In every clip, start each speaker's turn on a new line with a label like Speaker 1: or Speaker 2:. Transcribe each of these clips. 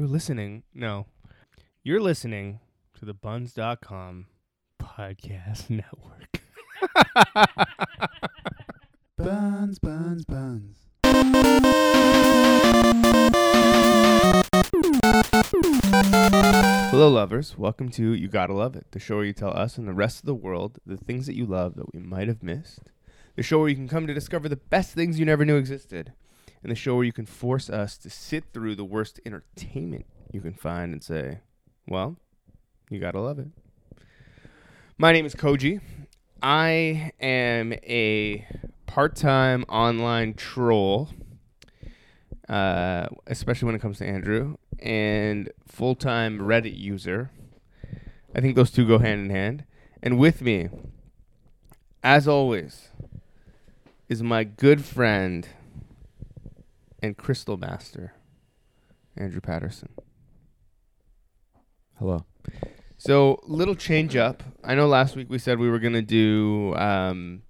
Speaker 1: You're listening. No. You're listening to the buns.com podcast network.
Speaker 2: Buns, buns, buns.
Speaker 1: Hello, lovers. Welcome to You Gotta Love It, the show where you tell us and the rest of the world the things that you love that we might have missed. The show where you can come to discover the best things you never knew existed. And the show where you can force us to sit through the worst entertainment you can find and say, well, you gotta love it. My name is Koji. I am a part time online troll, uh, especially when it comes to Andrew, and full time Reddit user. I think those two go hand in hand. And with me, as always, is my good friend and crystal master, Andrew Patterson.
Speaker 3: Hello.
Speaker 1: So, little change up. I know last week we said we were gonna do um,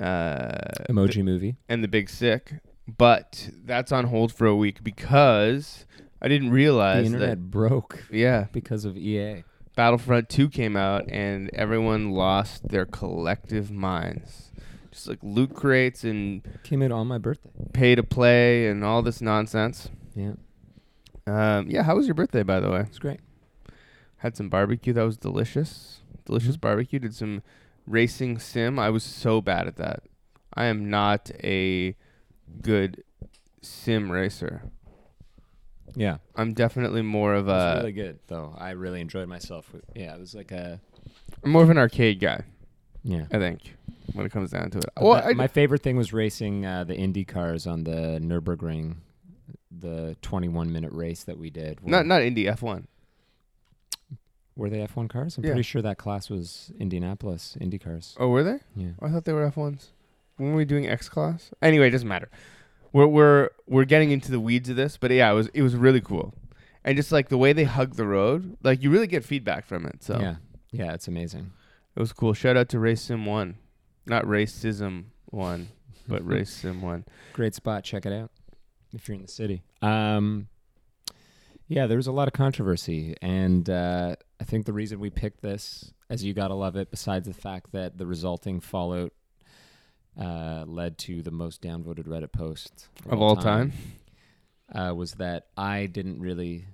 Speaker 1: uh,
Speaker 3: Emoji movie.
Speaker 1: and the Big Sick, but that's on hold for a week because I didn't realize The
Speaker 3: internet
Speaker 1: that.
Speaker 3: broke
Speaker 1: Yeah,
Speaker 3: because of EA.
Speaker 1: Battlefront 2 came out and everyone lost their collective minds. Just like loot crates and
Speaker 3: Came out on my birthday.
Speaker 1: pay to play and all this nonsense.
Speaker 3: Yeah,
Speaker 1: Um, yeah, how was your birthday, by the way?
Speaker 3: it's great.
Speaker 1: Had some barbecue that was delicious. Delicious barbecue. Did some racing sim. I was so bad at that. I am not a good sim racer.
Speaker 3: Yeah,
Speaker 1: I'm definitely more of
Speaker 3: it was
Speaker 1: a
Speaker 3: really good though. I really enjoyed myself. With, yeah, it was like a
Speaker 1: I'm more of an arcade guy.
Speaker 3: Yeah.
Speaker 1: I think when it comes down to it.
Speaker 3: But
Speaker 1: Well,
Speaker 3: that-
Speaker 1: I,
Speaker 3: my favorite thing was racing uh, the Indy cars on the Nurburgring, the 21 minute race that we did.
Speaker 1: not not Indy F1.
Speaker 3: were they F1 cars? I'm
Speaker 1: Yeah.
Speaker 3: pretty sure that class was Indianapolis Indy cars.
Speaker 1: Oh, were they?
Speaker 3: Yeah.
Speaker 1: I thought they were F1s. When were we doing X class? Anyway, it doesn't matter. We're we're we're getting into the weeds of this, but yeah, it was it was really cool, and just like the way they hug the road, like you really get feedback from it. So
Speaker 3: Yeah, yeah, it's amazing.
Speaker 1: It was cool. Shout out to Racism One, not Racism One, but Race Sim One.
Speaker 3: Great spot. Check it out if you're in the city. Um, yeah, there was a lot of controversy, and uh, I think the reason we picked this, as you gotta love it, besides the fact that the resulting fallout uh, led to the most downvoted Reddit post
Speaker 1: Of all time.
Speaker 3: uh, was that I didn't really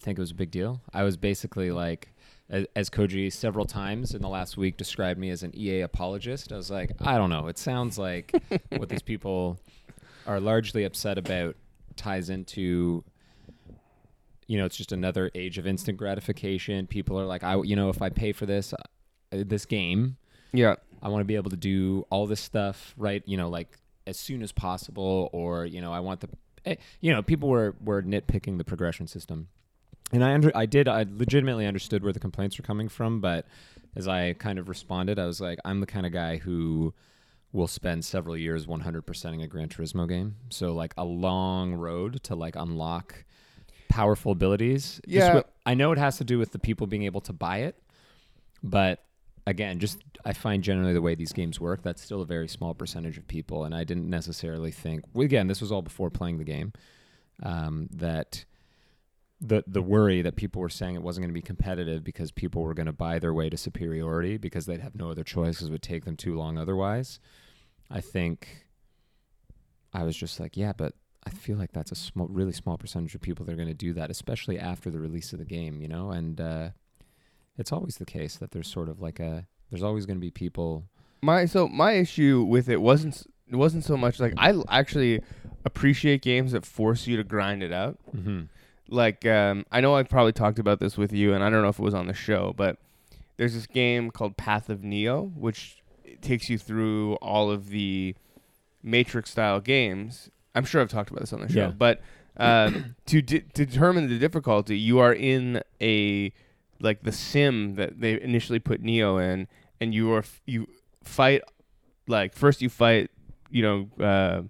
Speaker 3: think it was a big deal. I was basically like, as, as Koji several times in the last week described me as an EA apologist. I was like, I don't know. It sounds like what these people are largely upset about ties into you know it's just another age of instant gratification people are like i you know if i pay for this uh, this game
Speaker 1: Yeah,
Speaker 3: I want to be able to do all this stuff right, you know, like as soon as possible, or you know, I want the, eh, you know, people were were nitpicking the progression system, and I under I did I legitimately understood where the complaints were coming from, but as I kind of responded, I was like, I'm the kind of guy who will spend several years 100%ing a Gran Turismo game, so like a long road to like unlock powerful abilities.
Speaker 1: Yeah.
Speaker 3: I know it has to do with the people being able to buy it, but again, just I find generally the way these games work, that's still a very small percentage of people, and I didn't necessarily think. Again, this was all before playing the game. Um, that the the worry that people were saying it wasn't going to be competitive because people were going to buy their way to superiority because they'd have no other choice because it would take them too long otherwise. I think I was just like, yeah, but I feel like that's a small, really small percentage of people that are going to do that, especially after the release of the game, you know. And uh, it's always the case that there's sort of like a there's always going to be people.
Speaker 1: my so my issue with it wasn't it wasn't so much like I actually appreciate games that force you to grind it out.
Speaker 3: Mm-hmm.
Speaker 1: Like um, I know I've probably talked about this with you, and I don't know if it was on the show, but there's this game called Path of Neo, which takes you through all of the Matrix style games. I'm sure I've talked about this on the show,
Speaker 3: Yeah.
Speaker 1: but um, to, to determine the difficulty, you are in a like the sim that they initially put Neo in, and you are f- you fight like first you fight you know uh,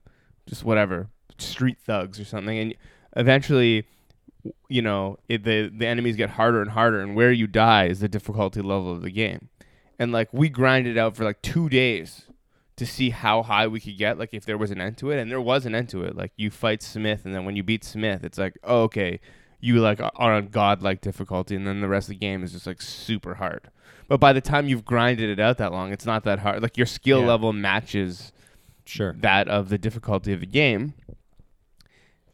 Speaker 1: just whatever street thugs or something, and eventually you know it, the the enemies get harder and harder, and where you die is the difficulty level of the game. And like we grinded out for like two days to see how high we could get, like if there was an end to it, and there was an end to it. Like you fight Smith, and then when you beat Smith, it's like, oh, okay, you like are on godlike difficulty, and then the rest of the game is just like super hard. But by the time you've grinded it out that long, it's not that hard. Like your skill
Speaker 3: Yeah.
Speaker 1: level matches
Speaker 3: Sure.
Speaker 1: that of the difficulty of the game.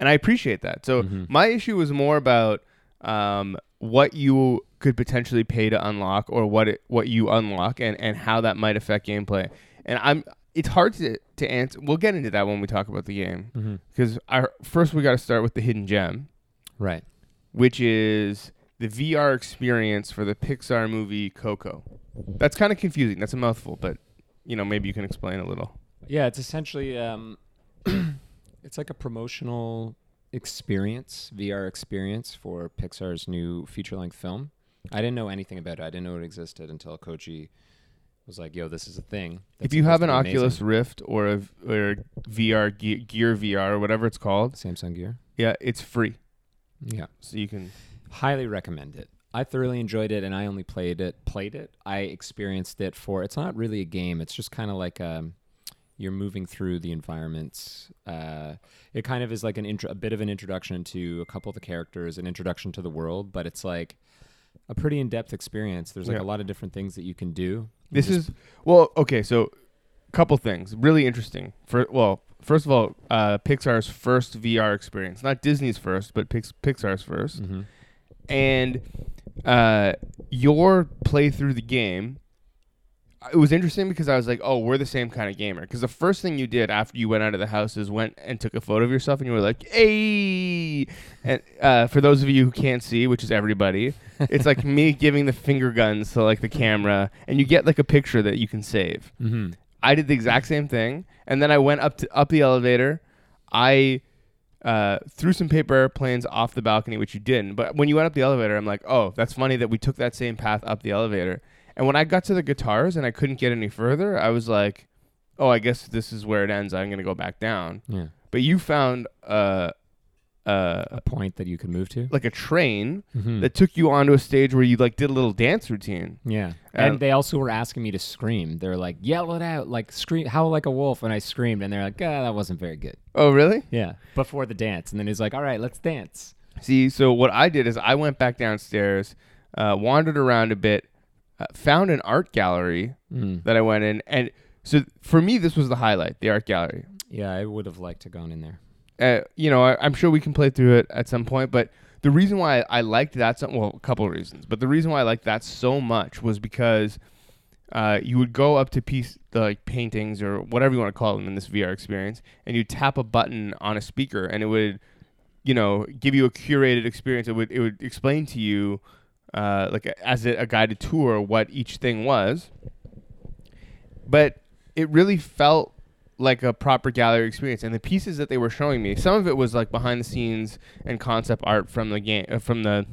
Speaker 1: And I appreciate that. So
Speaker 3: Mhm.
Speaker 1: my issue was more about um, what you could potentially pay to unlock or what it, what you unlock and, and how that might affect gameplay. And I'm it's hard to, to answer. We'll get into that when we talk about the game
Speaker 3: Mm-hmm.
Speaker 1: because our first we got to start with the hidden gem,
Speaker 3: Right.
Speaker 1: which is the VR experience for the Pixar movie Coco. That's kind of confusing. That's a mouthful, but you know maybe you can explain a little.
Speaker 3: Yeah, it's essentially um, it's like a promotional experience, VR experience for Pixar's new feature-length film. I didn't know anything about it. I didn't know it existed until Koji was like, "Yo, this is a thing."
Speaker 1: if you have an
Speaker 3: to amazing."
Speaker 1: Oculus Rift or a or VR Gear, Gear VR or whatever it's called,
Speaker 3: Samsung Gear,
Speaker 1: yeah, it's free,
Speaker 3: yeah,
Speaker 1: so you can.
Speaker 3: highly recommend it. I thoroughly enjoyed it, and I only played it. Played it. I experienced it for. It's not really a game. It's just kind of like um, you're moving through the environments. Uh, it kind of is like an intro, a bit of an introduction to a couple of the characters, an introduction to the world, but it's like a pretty in-depth experience. There's like
Speaker 1: Yeah.
Speaker 3: a lot of different things that you can do.
Speaker 1: This is well, okay. So, couple things really interesting. For well, first of all, uh, Pixar's first VR experience, not Disney's first, but Pix- Pixar's 1st
Speaker 3: Mhm.
Speaker 1: and uh, your play through the game. It was interesting because I was like, "Oh, we're the same kind of gamer." Because the first thing you did after you went out of the house is went and took a photo of yourself, and you were like, "Hey!" And uh, for those of you who can't see, which is everybody, it's like me giving the finger guns to like the camera, and you get like a picture that you can save.
Speaker 3: Mhm.
Speaker 1: I did the exact same thing, and then I went up to up the elevator. I uh, threw some paper airplanes off the balcony, which you didn't. But when you went up the elevator, I'm like, oh, that's funny that we took that same path up the elevator. And when I got to the guitars and I couldn't get any further, I was like, oh, I guess this is where it ends. I'm gonna go back down.
Speaker 3: Yeah.
Speaker 1: But you found uh, uh,
Speaker 3: A point that you could move to.
Speaker 1: like a train
Speaker 3: Mhm.
Speaker 1: that took you onto a stage where you like did a little dance routine.
Speaker 3: Yeah.
Speaker 1: And-
Speaker 3: And they also were asking me to scream. They're like, yell it out, like scream, howl like a wolf. And I screamed, and they're like, ah, that wasn't very good.
Speaker 1: Oh, really?
Speaker 3: Yeah. Before the dance. And then he's like, all right, let's dance.
Speaker 1: See, so what I did is I went back downstairs, uh, wandered around a bit, uh, found an art gallery
Speaker 3: Mm.
Speaker 1: that I went in, and so for me this was the highlight, the art gallery.
Speaker 3: Yeah, I would have liked to gone in there.
Speaker 1: Uh, you know, I, I'm sure we can play through it at some point, but the reason why I liked that, so, well, a couple of reasons, but the reason why I liked that so much was because uh, you would go up to piece the like paintings or whatever you want to call them in this VR experience, and you tap a button on a speaker, and it would, you know, give you a curated experience. It would it would explain to you, uh, like as a, a guided tour, what each thing was. But it really felt like a proper gallery experience, and the pieces that they were showing me, some of it was like behind the scenes and concept art from the game, uh, from the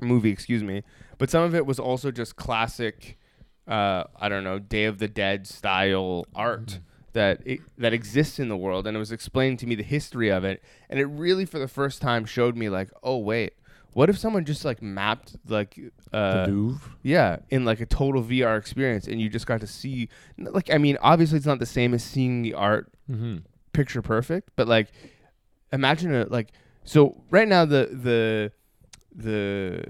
Speaker 1: movie, excuse me, but some of it was also just classic uh, I don't know, Day of the Dead style art that it, that exists in the world, and it was explaining to me the history of it, and it really, for the first time, showed me like, oh wait, what if someone just like mapped like uh,
Speaker 3: the Louvre.
Speaker 1: yeah, in like a total VR experience, and you just got to see, like, I mean, obviously it's not the same as seeing the art
Speaker 3: Mm-hmm.
Speaker 1: picture perfect, but like, imagine it like, so right now the the the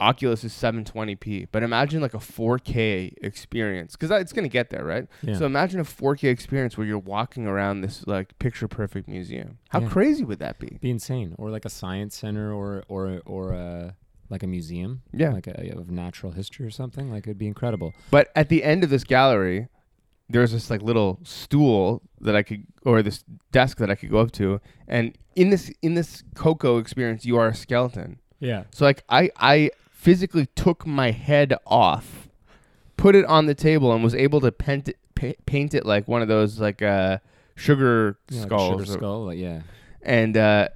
Speaker 1: Oculus is 720p, but imagine like a 4K experience because it's gonna get there, right?
Speaker 3: Yeah.
Speaker 1: So imagine a 4K experience where you're walking around this like picture perfect museum. How
Speaker 3: Yeah.
Speaker 1: crazy would that be?
Speaker 3: be insane. Or like a science center or or or a like a museum.
Speaker 1: Yeah.
Speaker 3: Like a, of natural history or something. Like it'd be incredible.
Speaker 1: But at the end of this gallery, there's this like little stool that I could, or this desk that I could go up to, and in this in this Coco experience, you are a skeleton.
Speaker 3: Yeah.
Speaker 1: So like I I physically took my head off, put it on the table, and was able to paint it, pa- paint it like one of those like uh sugar
Speaker 3: Yeah, like sugar skull. Like, yeah.
Speaker 1: And uh,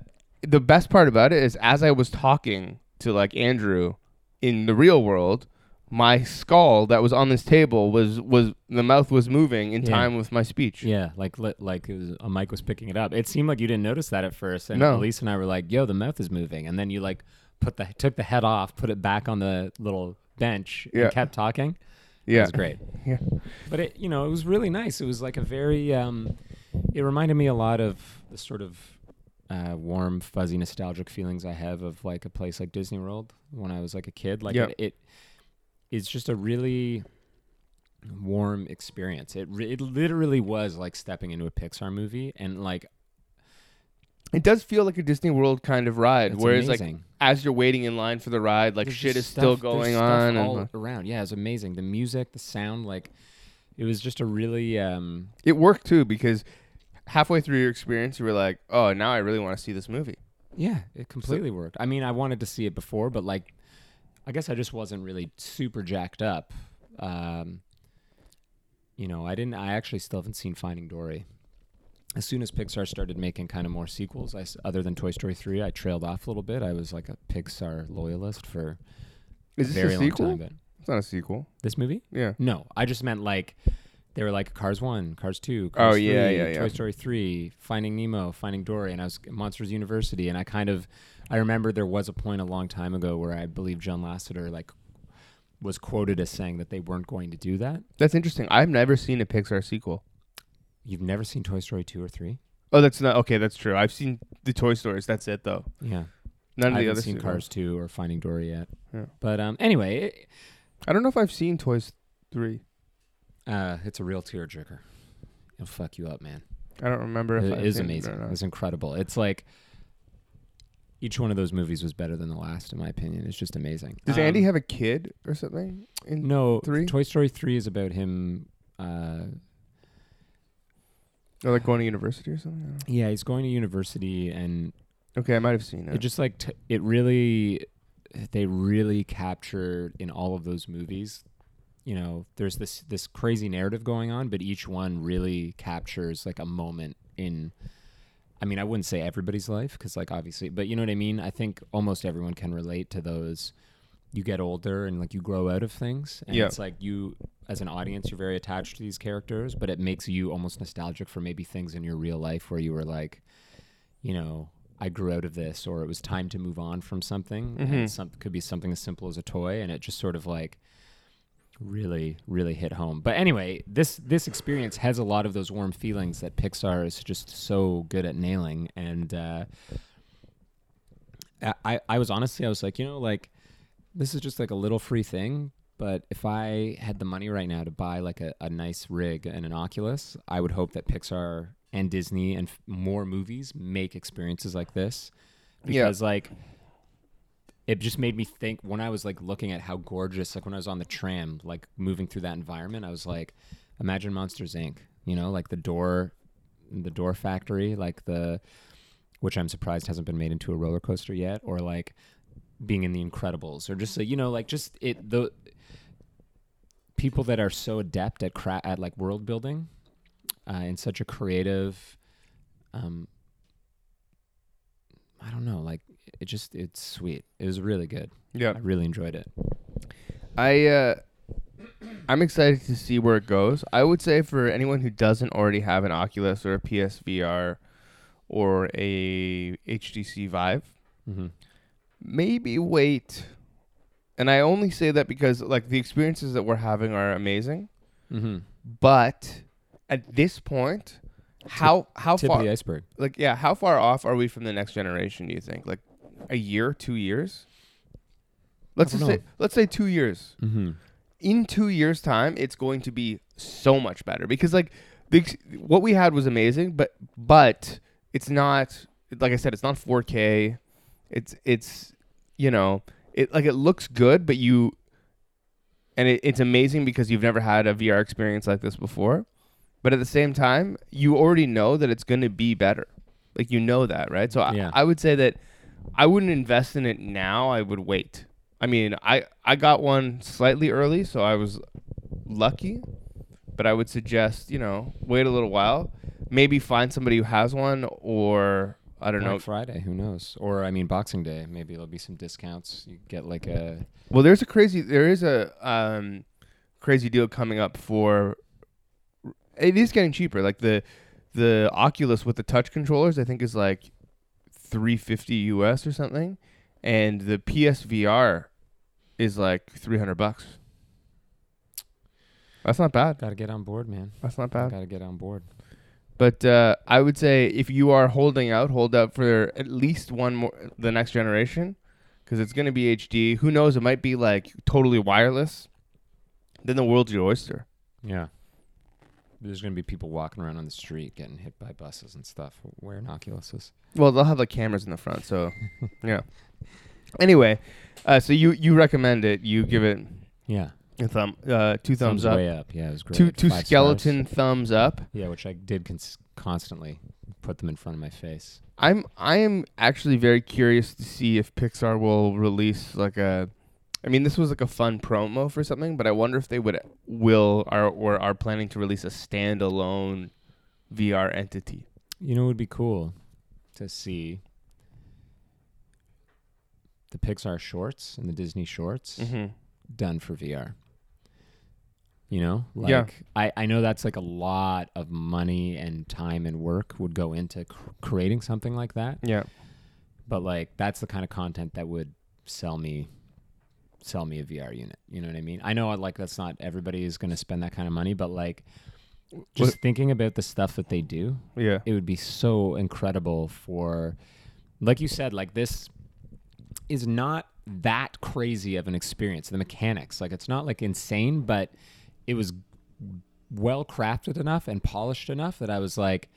Speaker 1: the best part about it is, as I was talking to like Andrew in the real world, my skull that was on this table was was the mouth was moving in
Speaker 3: Yeah.
Speaker 1: time with my speech.
Speaker 3: Yeah, like li- like it was, a mic was picking it up. It seemed like you didn't notice that at first, and
Speaker 1: No.
Speaker 3: Elise and I were like, "Yo, the mouth is moving," and then you like put the took the head off, put it back on the little bench,
Speaker 1: Yeah.
Speaker 3: and kept talking,
Speaker 1: Yeah, It
Speaker 3: was great.
Speaker 1: Yeah.
Speaker 3: But it, you know, it was really nice. It was like a very. Um, it reminded me a lot of the sort of uh, warm, fuzzy, nostalgic feelings I have of like a place like Disney World when I was like a kid. Like it, it is just a really warm experience. It re- it literally was like stepping into a Pixar movie, and like
Speaker 1: It does feel like a Disney World kind of ride,
Speaker 3: it's
Speaker 1: whereas like as you're waiting in line for the ride, like
Speaker 3: There's
Speaker 1: shit is
Speaker 3: just
Speaker 1: still going on.
Speaker 3: all
Speaker 1: and,
Speaker 3: around. Yeah, it's amazing. The music, the sound, like it was just a really um
Speaker 1: it worked too because halfway through your experience, you were like, "Oh, now I really want to see this movie."
Speaker 3: yeah, it completely worked. I mean, I wanted to see it before, but like I guess I just wasn't really super jacked up. Um you know, I didn't I actually still haven't seen Finding Dory. As soon as Pixar started making kind of more sequels, I other than Toy Story 3, I trailed off a little bit. I was like a Pixar loyalist for
Speaker 1: Is
Speaker 3: a
Speaker 1: this
Speaker 3: very
Speaker 1: a
Speaker 3: long
Speaker 1: sequel?
Speaker 3: time, but
Speaker 1: It's not a sequel.
Speaker 3: this movie?
Speaker 1: Yeah.
Speaker 3: No, I just meant like they were like Cars One, Cars Two,
Speaker 1: Oh,
Speaker 3: Cars
Speaker 1: yeah,
Speaker 3: 3,
Speaker 1: yeah, yeah.
Speaker 3: Toy Story Three, Finding Nemo, Finding Dory, and I was Monsters University, and I kind of I remember there was a point a long time ago where I believe John Lasseter like was quoted as saying that they weren't going to do that.
Speaker 1: That's interesting. I've never seen a Pixar sequel.
Speaker 3: You've never seen Toy Story two or three?
Speaker 1: Oh, that's not okay. That's true. I've seen the Toy Stories. That's it though.
Speaker 3: Yeah,
Speaker 1: None of
Speaker 3: I
Speaker 1: the
Speaker 3: haven't
Speaker 1: other
Speaker 3: seen. Cars two or Finding Dory yet.
Speaker 1: Yeah.
Speaker 3: But um, anyway, it,
Speaker 1: I don't know if I've seen Toys three.
Speaker 3: uh, it's a real tearjerker. It'll fuck you up, man.
Speaker 1: I don't remember if
Speaker 3: It
Speaker 1: I've
Speaker 3: is
Speaker 1: seen
Speaker 3: amazing.
Speaker 1: It or not.
Speaker 3: It's incredible. It's like each one of those movies was better than the last, in my opinion. It's just amazing.
Speaker 1: Does
Speaker 3: Um,
Speaker 1: Andy have a kid or something? In
Speaker 3: no
Speaker 1: three?
Speaker 3: Toy Story three is about him. Uh,
Speaker 1: or like going to university or something?
Speaker 3: Yeah, he's going to university, and.
Speaker 1: Okay, I might have seen it.
Speaker 3: it just like t- it really, they really captured in all of those movies. You know, there's this this crazy narrative going on, but each one really captures like a moment in. I mean, I wouldn't say everybody's life because, like, obviously, but you know what I mean. I think almost everyone can relate to those. You get older and like you grow out of things, and
Speaker 1: Yeah.
Speaker 3: it's like you, as an audience, you're very attached to these characters, but it makes you almost nostalgic for maybe things in your real life where you were like, you know, I grew out of this, or it was time to move on from something.
Speaker 1: Mhm.
Speaker 3: And some could be something as simple as a toy, and it just sort of like really, really hit home. But anyway, this this experience has a lot of those warm feelings that Pixar is just so good at nailing. And uh, I I was honestly I was like, you know, like this is just like a little free thing. But if I had the money right now to buy like a, a nice rig and an Oculus, I would hope that Pixar and Disney and f- more movies make experiences like this.
Speaker 1: Yeah.
Speaker 3: Because like it just made me think when I was like looking at how gorgeous, like when I was on the tram, like moving through that environment, I was like, imagine Monsters Inc. You know, like the door, the door factory, like the, which I'm surprised hasn't been made into a roller coaster yet, or like being in the Incredibles, or just like, you know, like just it the people that are so adept at cra- at like world building, uh, in such a creative, um, I don't know, like it just it's sweet. It was really good.
Speaker 1: yeah.
Speaker 3: I really enjoyed it.
Speaker 1: I uh I'm excited to see where it goes. I would say for anyone who doesn't already have an Oculus or a PSVR or a HTC Vive,
Speaker 3: Mm-hmm.
Speaker 1: Maybe wait. And I only say that because like the experiences that we're having are amazing,
Speaker 3: Mm-hmm.
Speaker 1: but at this point, how how
Speaker 3: Tip
Speaker 1: far
Speaker 3: of the iceberg.
Speaker 1: like yeah, how far off are we from the next generation, do you think? Like a year, 2 years? Let's just say let's say 2 years.
Speaker 3: Mm-hmm.
Speaker 1: in two years time it's going to be so much better because like the, what we had was amazing but but it's not like i said it's not 4k it's it's you know it like it looks good but you and it, it's amazing because you've never had a vr experience like this before but at the same time you already know that it's going to be better like you know that right so
Speaker 3: Yeah.
Speaker 1: I, I would say that i wouldn't invest in it now i would wait I mean, I I got one slightly early, so I was lucky. But I would suggest, you know, wait a little while. Maybe find somebody who has one, or I don't
Speaker 3: Black
Speaker 1: know.
Speaker 3: Friday, who knows? Or I mean, Boxing Day. Maybe there'll be some discounts. You get like a
Speaker 1: Well, there's a crazy, there is a um, crazy deal coming up for. It is getting cheaper. Like the the Oculus with the touch controllers, I think is like three fifty US or something, and the PSVR is like three hundred bucks. That's not bad.
Speaker 3: Got to get on board, man.
Speaker 1: That's not bad.
Speaker 3: Got to get on board.
Speaker 1: But uh, I would say if you are holding out, hold out for at least one more, the next generation, because it's going to be HD. Who knows? It might be like totally wireless. Then the world's your oyster.
Speaker 3: Yeah. There's going to be people walking around on the street getting hit by buses and stuff wearing Oculuses.
Speaker 1: Well, they'll have like cameras in the front, so yeah. Anyway, uh, so you you recommend it? You give it
Speaker 3: Yeah.
Speaker 1: A thumb, uh, two thumbs, up,
Speaker 3: way up. Yeah, it was great.
Speaker 1: two two
Speaker 3: Five
Speaker 1: skeleton
Speaker 3: stars.
Speaker 1: thumbs up.
Speaker 3: Yeah, which I did cons- constantly put them in front of my face.
Speaker 1: I'm I am actually very curious to see if Pixar will release like a I mean this was like a fun promo for something, but I wonder if they would will are or are planning to release a standalone VR entity.
Speaker 3: You know, it would be cool to see the Pixar shorts and the Disney shorts
Speaker 1: Mm-hmm.
Speaker 3: done for VR. You know, like
Speaker 1: Yeah.
Speaker 3: I, I know that's like a lot of money and time and work would go into cr- creating something like that.
Speaker 1: Yeah.
Speaker 3: But like that's the kind of content that would sell me sell me a VR unit. You know what I mean? I know like that's not everybody is going to spend that kind of money, but like just
Speaker 1: What-
Speaker 3: thinking about the stuff that they do,
Speaker 1: Yeah.
Speaker 3: it would be so incredible for like you said like this is not that crazy of an experience the mechanics like it's not like insane but it was well crafted enough and polished enough that i was like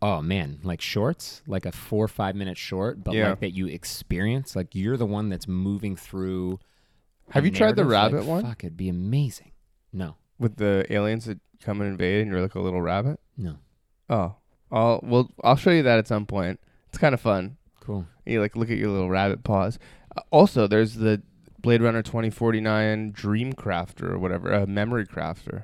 Speaker 3: oh man like shorts like a four or five minute short but
Speaker 1: Yeah.
Speaker 3: like that you experience like you're the one that's moving through
Speaker 1: Have you tried the rabbit
Speaker 3: like,
Speaker 1: one?
Speaker 3: fuck it'd be amazing no
Speaker 1: With the aliens that come and invade and you're like a little rabbit?
Speaker 3: no
Speaker 1: Oh. I'll well I'll show you that at some point. It's kind of fun.
Speaker 3: cool
Speaker 1: You like look at your little rabbit paws. Uh, also, there's the Blade Runner 2049 Dream Crafter or whatever, uh, Memory Crafter.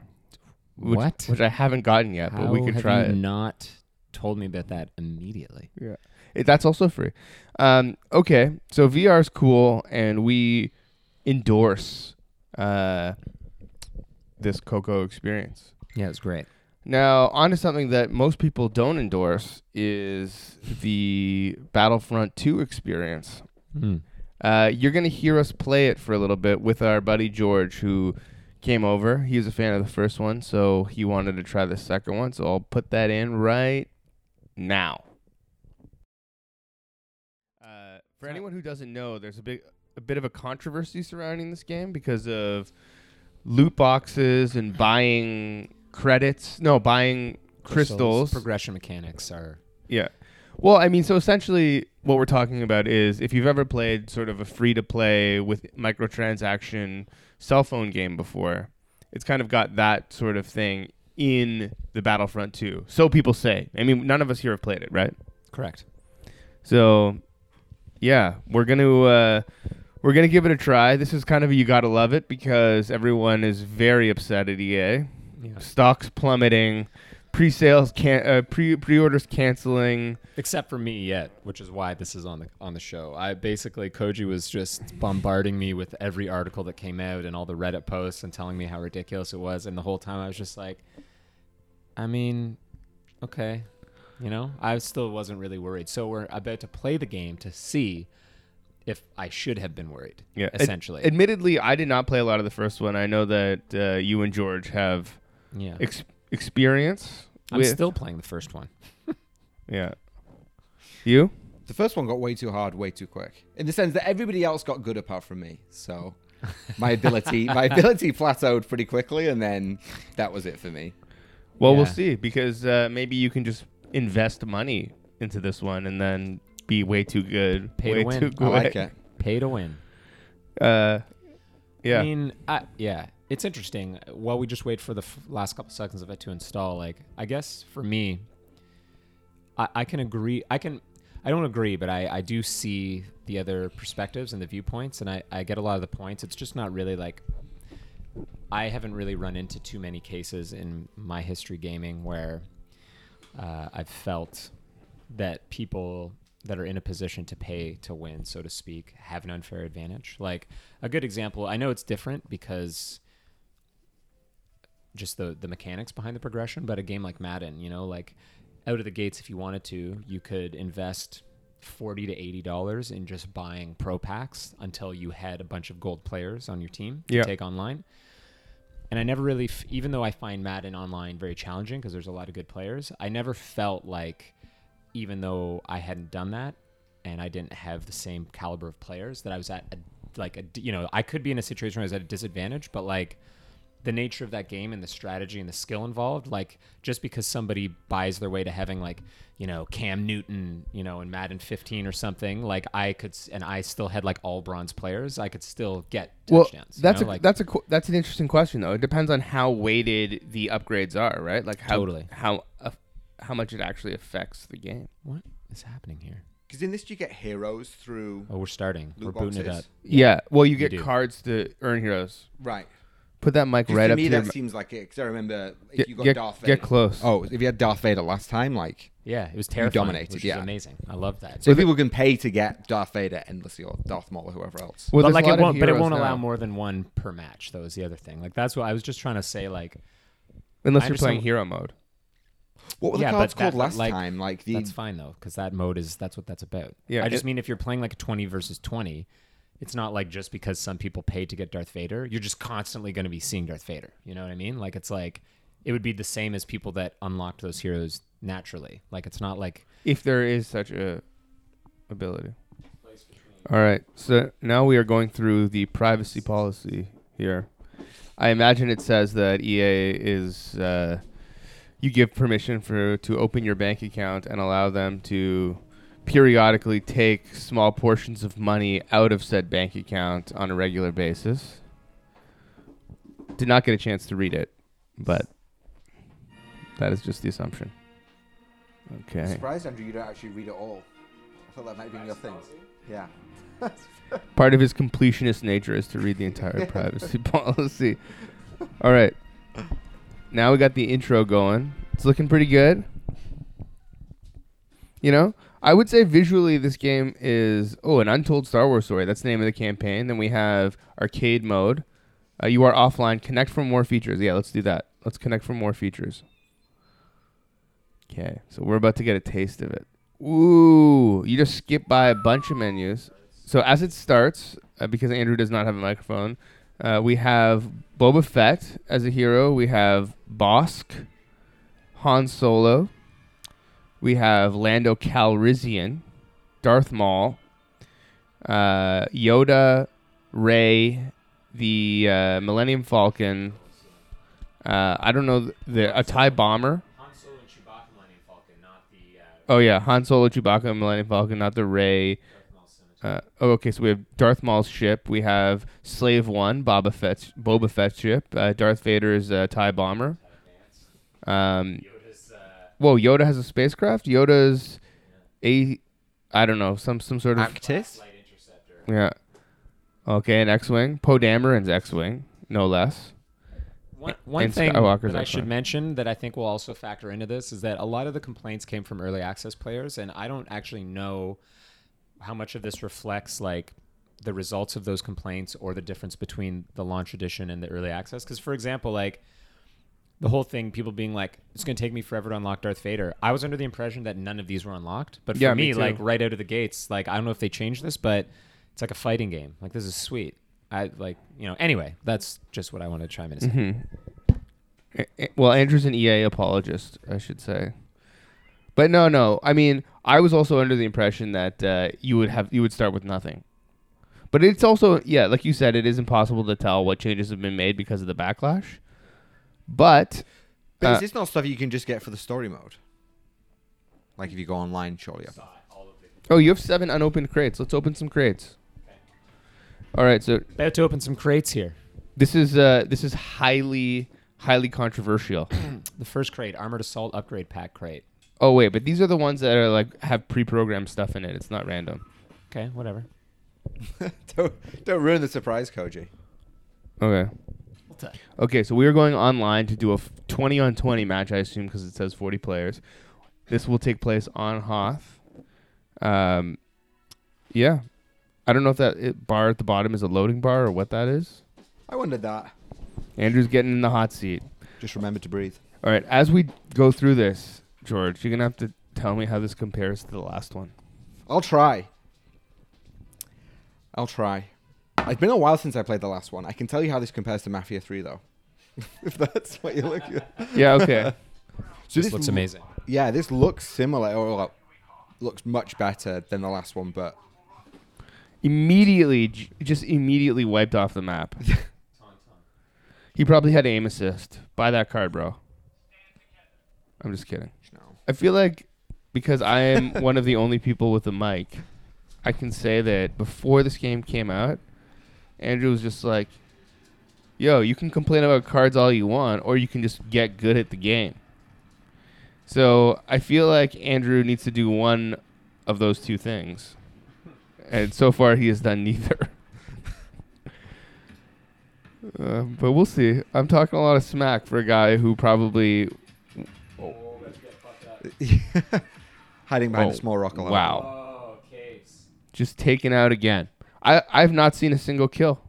Speaker 1: Which,
Speaker 3: What?
Speaker 1: Which I haven't gotten yet, but we could try
Speaker 3: you
Speaker 1: it.
Speaker 3: not told me about that immediately
Speaker 1: Yeah, it, that's also free. Um, okay, so VR is cool, and we endorse uh, this Coco experience.
Speaker 3: yeah it's great
Speaker 1: Now, on to something that most people don't endorse is the Battlefront 2 experience.
Speaker 3: Mm.
Speaker 1: Uh, you're going to hear us play it for a little bit with our buddy George, who came over. He was a fan of the first one, so he wanted to try the second one. So I'll put that in right now. Uh, for anyone who doesn't know, there's a big, a bit of a controversy surrounding this game because of loot boxes and buying credits. No, buying crystals.
Speaker 3: progression mechanics are
Speaker 1: Yeah. Well, I mean, so essentially, what we're talking about is if you've ever played sort of a free to play with microtransaction cell phone game before, it's kind of got that sort of thing in the Battlefront 2. So people say. I mean, none of us here have played it, right?
Speaker 3: correct
Speaker 1: So, yeah, we're gonna uh, we're gonna give it a try. This is kind of a you gotta love it because everyone is very upset at EA.
Speaker 3: yeah.
Speaker 1: Stocks plummeting, pre-sales can uh, pre pre-orders canceling.
Speaker 3: except for me yet which is why this is on the on the show i basically koji was just bombarding me with every article that came out and all the reddit posts and telling me how ridiculous it was and the whole time i was just like i mean okay you know i still wasn't really worried so we're about to play the game to see if i should have been worried
Speaker 1: Yeah, ad-
Speaker 3: essentially
Speaker 1: admittedly, I did not play a lot of the first one. I know that uh, you and George have
Speaker 3: yeah
Speaker 1: ex- experience.
Speaker 3: I'm
Speaker 1: with,
Speaker 3: still playing the first one
Speaker 1: yeah. You?
Speaker 4: The first one got way too hard, way too quick. In the sense that everybody else got good apart from me. So my ability, my ability plateaued pretty quickly, and then that was it for me.
Speaker 1: Well, we'll
Speaker 3: Yeah.
Speaker 1: see because uh, maybe you can just invest money into this one and then be way too good.
Speaker 3: Pay to
Speaker 1: way
Speaker 3: win.
Speaker 1: Too
Speaker 4: I like it.
Speaker 3: pay to win
Speaker 1: Uh, yeah.
Speaker 3: I mean, I, yeah, it's interesting. While we just wait for the f- last couple seconds of it to install, like, I guess for me, I, I can agree. I can, I don't agree, but I, I do see the other perspectives and the viewpoints, and I, I get a lot of the points. It's just not really like, I haven't really run into too many cases in my history gaming where uh, I've felt that people that are in a position to pay to win, so to speak, have an unfair advantage. Like a good example, I know it's different because just the the mechanics behind the progression, but a game like Madden, you know, like out of the gates, if you wanted to, you could invest forty to eighty dollars in just buying pro packs until you had a bunch of gold players on your team to take online. and I never really, f- even though I find Madden online very challenging because there's a lot of good players, I never felt like, even though I hadn't done that and I didn't have the same caliber of players, that I was at a like a you know I could be in a situation where I was at a disadvantage, but like the nature of that game and the strategy and the skill involved, like just because somebody buys their way to having like you know Cam Newton, you know, in Madden 15 or something, like I could, and I still had like all bronze players, I could still get
Speaker 1: Well,
Speaker 3: touchdowns. you
Speaker 1: that's
Speaker 3: know?
Speaker 1: a
Speaker 3: like,
Speaker 1: that's a that's an interesting question though. It depends on how weighted the upgrades are, right? Like how
Speaker 3: Totally.
Speaker 1: how uh, how much it actually affects the game.
Speaker 3: what is happening here?
Speaker 4: Because in this, you get heroes through
Speaker 3: Oh, we're starting.
Speaker 4: loot
Speaker 3: we're booting it
Speaker 4: boxes.
Speaker 3: up.
Speaker 1: Yeah. Well, you
Speaker 3: You
Speaker 1: get
Speaker 3: do.
Speaker 1: cards to earn heroes.
Speaker 4: Right.
Speaker 1: Put that mic right
Speaker 4: to
Speaker 1: up
Speaker 4: me,
Speaker 1: to
Speaker 4: that
Speaker 1: your. m-
Speaker 4: seems like it. Because I remember if
Speaker 1: Get,
Speaker 4: you got
Speaker 1: get,
Speaker 4: Darth Vader.
Speaker 1: get close.
Speaker 4: Oh, if you had Darth Vader last time, like
Speaker 3: Yeah, it was terrifying.
Speaker 4: dominated,
Speaker 3: which
Speaker 4: yeah.
Speaker 3: is amazing. I love that.
Speaker 4: so people can pay to get Darth Vader endlessly or Darth Maul or whoever else.
Speaker 1: Well,
Speaker 3: but
Speaker 1: there's
Speaker 3: like
Speaker 1: a lot
Speaker 3: it
Speaker 1: of
Speaker 3: won't, but it
Speaker 1: heroes
Speaker 3: won't allow more than one per match. Though is the other thing. Like that's what I was just trying to say. Like
Speaker 1: Unless you're
Speaker 3: just
Speaker 1: playing hero mode.
Speaker 4: What were the
Speaker 3: but
Speaker 4: cards
Speaker 3: that-
Speaker 4: called
Speaker 3: but,
Speaker 4: last
Speaker 3: like,
Speaker 4: time? Like the
Speaker 3: that's fine though, because that mode is that's what that's about.
Speaker 1: Yeah,
Speaker 3: I just
Speaker 1: it-
Speaker 3: mean if you're playing like a twenty versus twenty, it's not like just because some people pay to get Darth Vader, you're just constantly going to be seeing Darth Vader. You know what I mean? Like it's like it would be the same as people that unlocked those heroes naturally. Like it's not like
Speaker 1: if there is such a ability. All right. So now we are going through the privacy policy here. I imagine it says that EA is uh, you give permission for to open your bank account and allow them to periodically take small portions of money out of said bank account on a regular basis. Did not get a chance to read it, but that is just the assumption. Okay.
Speaker 4: surprised, Andrew, you don't actually read it all. I thought that might be your thing. Yeah.
Speaker 1: Part of his completionist nature is to read the entire privacy policy. All right. Now we got the intro going. It's looking pretty good. You know, I would say visually this game is oh an untold Star Wars story. That's the name of the campaign. Then we have arcade mode. Uh, you are offline. Connect for more features. Yeah, let's do that. Let's connect for more features. Okay, so we're about to get a taste of it. Ooh, you just skip by a bunch of menus. So as it starts, uh, because Andrew does not have a microphone, uh, we have Boba Fett as a hero. We have Bossk, Han Solo. We have Lando Calrissian, Darth Maul, uh, Yoda, Rey, the uh, Millennium Falcon. Uh, I don't know the, the a Tie bomber.
Speaker 3: Han Solo and Chewbacca Millennium Falcon, not the
Speaker 1: Oh yeah, Han Solo, Chewbacca, Millennium Falcon, not the Rey. Uh, oh, okay, so we have Darth Maul's ship. We have Slave One, Boba Fett's Boba Fett's ship. Uh, Darth Vader's uh, Tie bomber. Um, whoa, Yoda has a spacecraft. Yoda's a, I don't know, some some sort of
Speaker 4: Actis?
Speaker 1: yeah. Okay, an X-wing. Poe Dameron's X-wing, no less.
Speaker 3: One, one
Speaker 1: and
Speaker 3: thing
Speaker 1: Skywalker's
Speaker 3: that I
Speaker 1: X-Men.
Speaker 3: should mention that I think will also factor into this is that a lot of the complaints came from early access players, and I don't actually know how much of this reflects like the results of those complaints or the difference between the launch edition and the early access. Because, for example, like the whole thing, people being like, "It's going to take me forever to unlock Darth Vader." I was under the impression that none of these were unlocked, but for
Speaker 1: Yeah, me
Speaker 3: me, like right out of the gates, like I don't know if they changed this, but it's like a fighting game. Like this is sweet. I like you know. Anyway, that's just what I wanted to chime in. To say.
Speaker 1: hmm Well, Andrew's an EA apologist, I should say. But no, no. I mean, I was also under the impression that uh, you would have you would start with nothing. But it's also yeah, like you said, it is impossible to tell what changes have been made because of the backlash. But
Speaker 4: But
Speaker 1: Uh,
Speaker 4: is this not stuff you can just get for the story mode? Like if you go online, surely.
Speaker 1: oh, you have seven unopened crates. Let's open some crates. All right, so
Speaker 3: About to open some crates here.
Speaker 1: this is uh, this is highly highly controversial.
Speaker 3: The first crate, Armored Assault Upgrade Pack crate.
Speaker 1: oh wait, but these are the ones that are like have pre-programmed stuff in it. It's not random.
Speaker 3: Okay, whatever.
Speaker 4: don't, don't ruin the surprise, Koji.
Speaker 1: Okay. Okay, so we are going online to do a f- 20 on 20 match, I assume, because it says 40 players. This will take place on Hoth. Um, yeah. I don't know if that it, bar at the bottom is a loading bar or what that is.
Speaker 4: I wondered that.
Speaker 1: Andrew's getting in the hot seat.
Speaker 4: Just remember to breathe.
Speaker 1: All right, as we go through this, George, you're going to have to tell me how this compares to the last one.
Speaker 4: I'll try. I'll try. It's been a while since I played the last one. I can tell you how this compares to Mafia 3, though. if that's what you're looking at.
Speaker 1: Yeah. Okay.
Speaker 4: So
Speaker 3: this looks
Speaker 4: lo-
Speaker 3: amazing.
Speaker 4: Yeah, this looks similar, or like, looks much better than the last one, but
Speaker 1: immediately, j- just immediately wiped off the map. he probably had aim assist. Buy that card, bro. I'm just kidding.
Speaker 4: no.
Speaker 1: I feel like because I am one of the only people with a mic, I can say that before this game came out, Andrew was just like, "Yo, you can complain about cards all you want, or you can just get good at the game." So I feel like Andrew needs to do one of those two things, and so far he has done neither. Uh, but we'll see. I'm talking a lot of smack for a guy who probably
Speaker 4: Hiding behind
Speaker 1: Oh,
Speaker 4: a small rock alone.
Speaker 1: wow.
Speaker 3: Oh, caves.
Speaker 1: just taken out again. I I've not seen a single kill.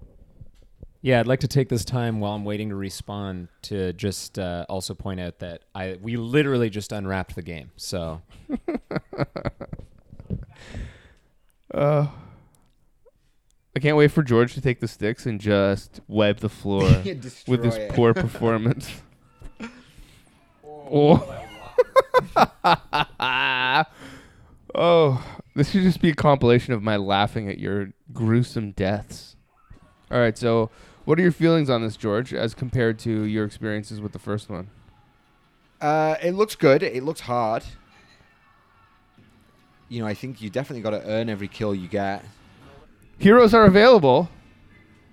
Speaker 3: Yeah, I'd like to take this time while I'm waiting to respawn to just uh, also point out that I we literally just unwrapped the game. So
Speaker 1: Uh, I can't wait for George to take the sticks and just wipe the floor with his
Speaker 4: it.
Speaker 1: poor performance. oh. oh, this should just be a compilation of my laughing at your gruesome deaths. All right, so what are your feelings on this, George, as compared to your experiences with the first one?
Speaker 4: Uh, it looks good. It looks hard. You know, I think you definitely got to earn every kill you get.
Speaker 1: Heroes are available.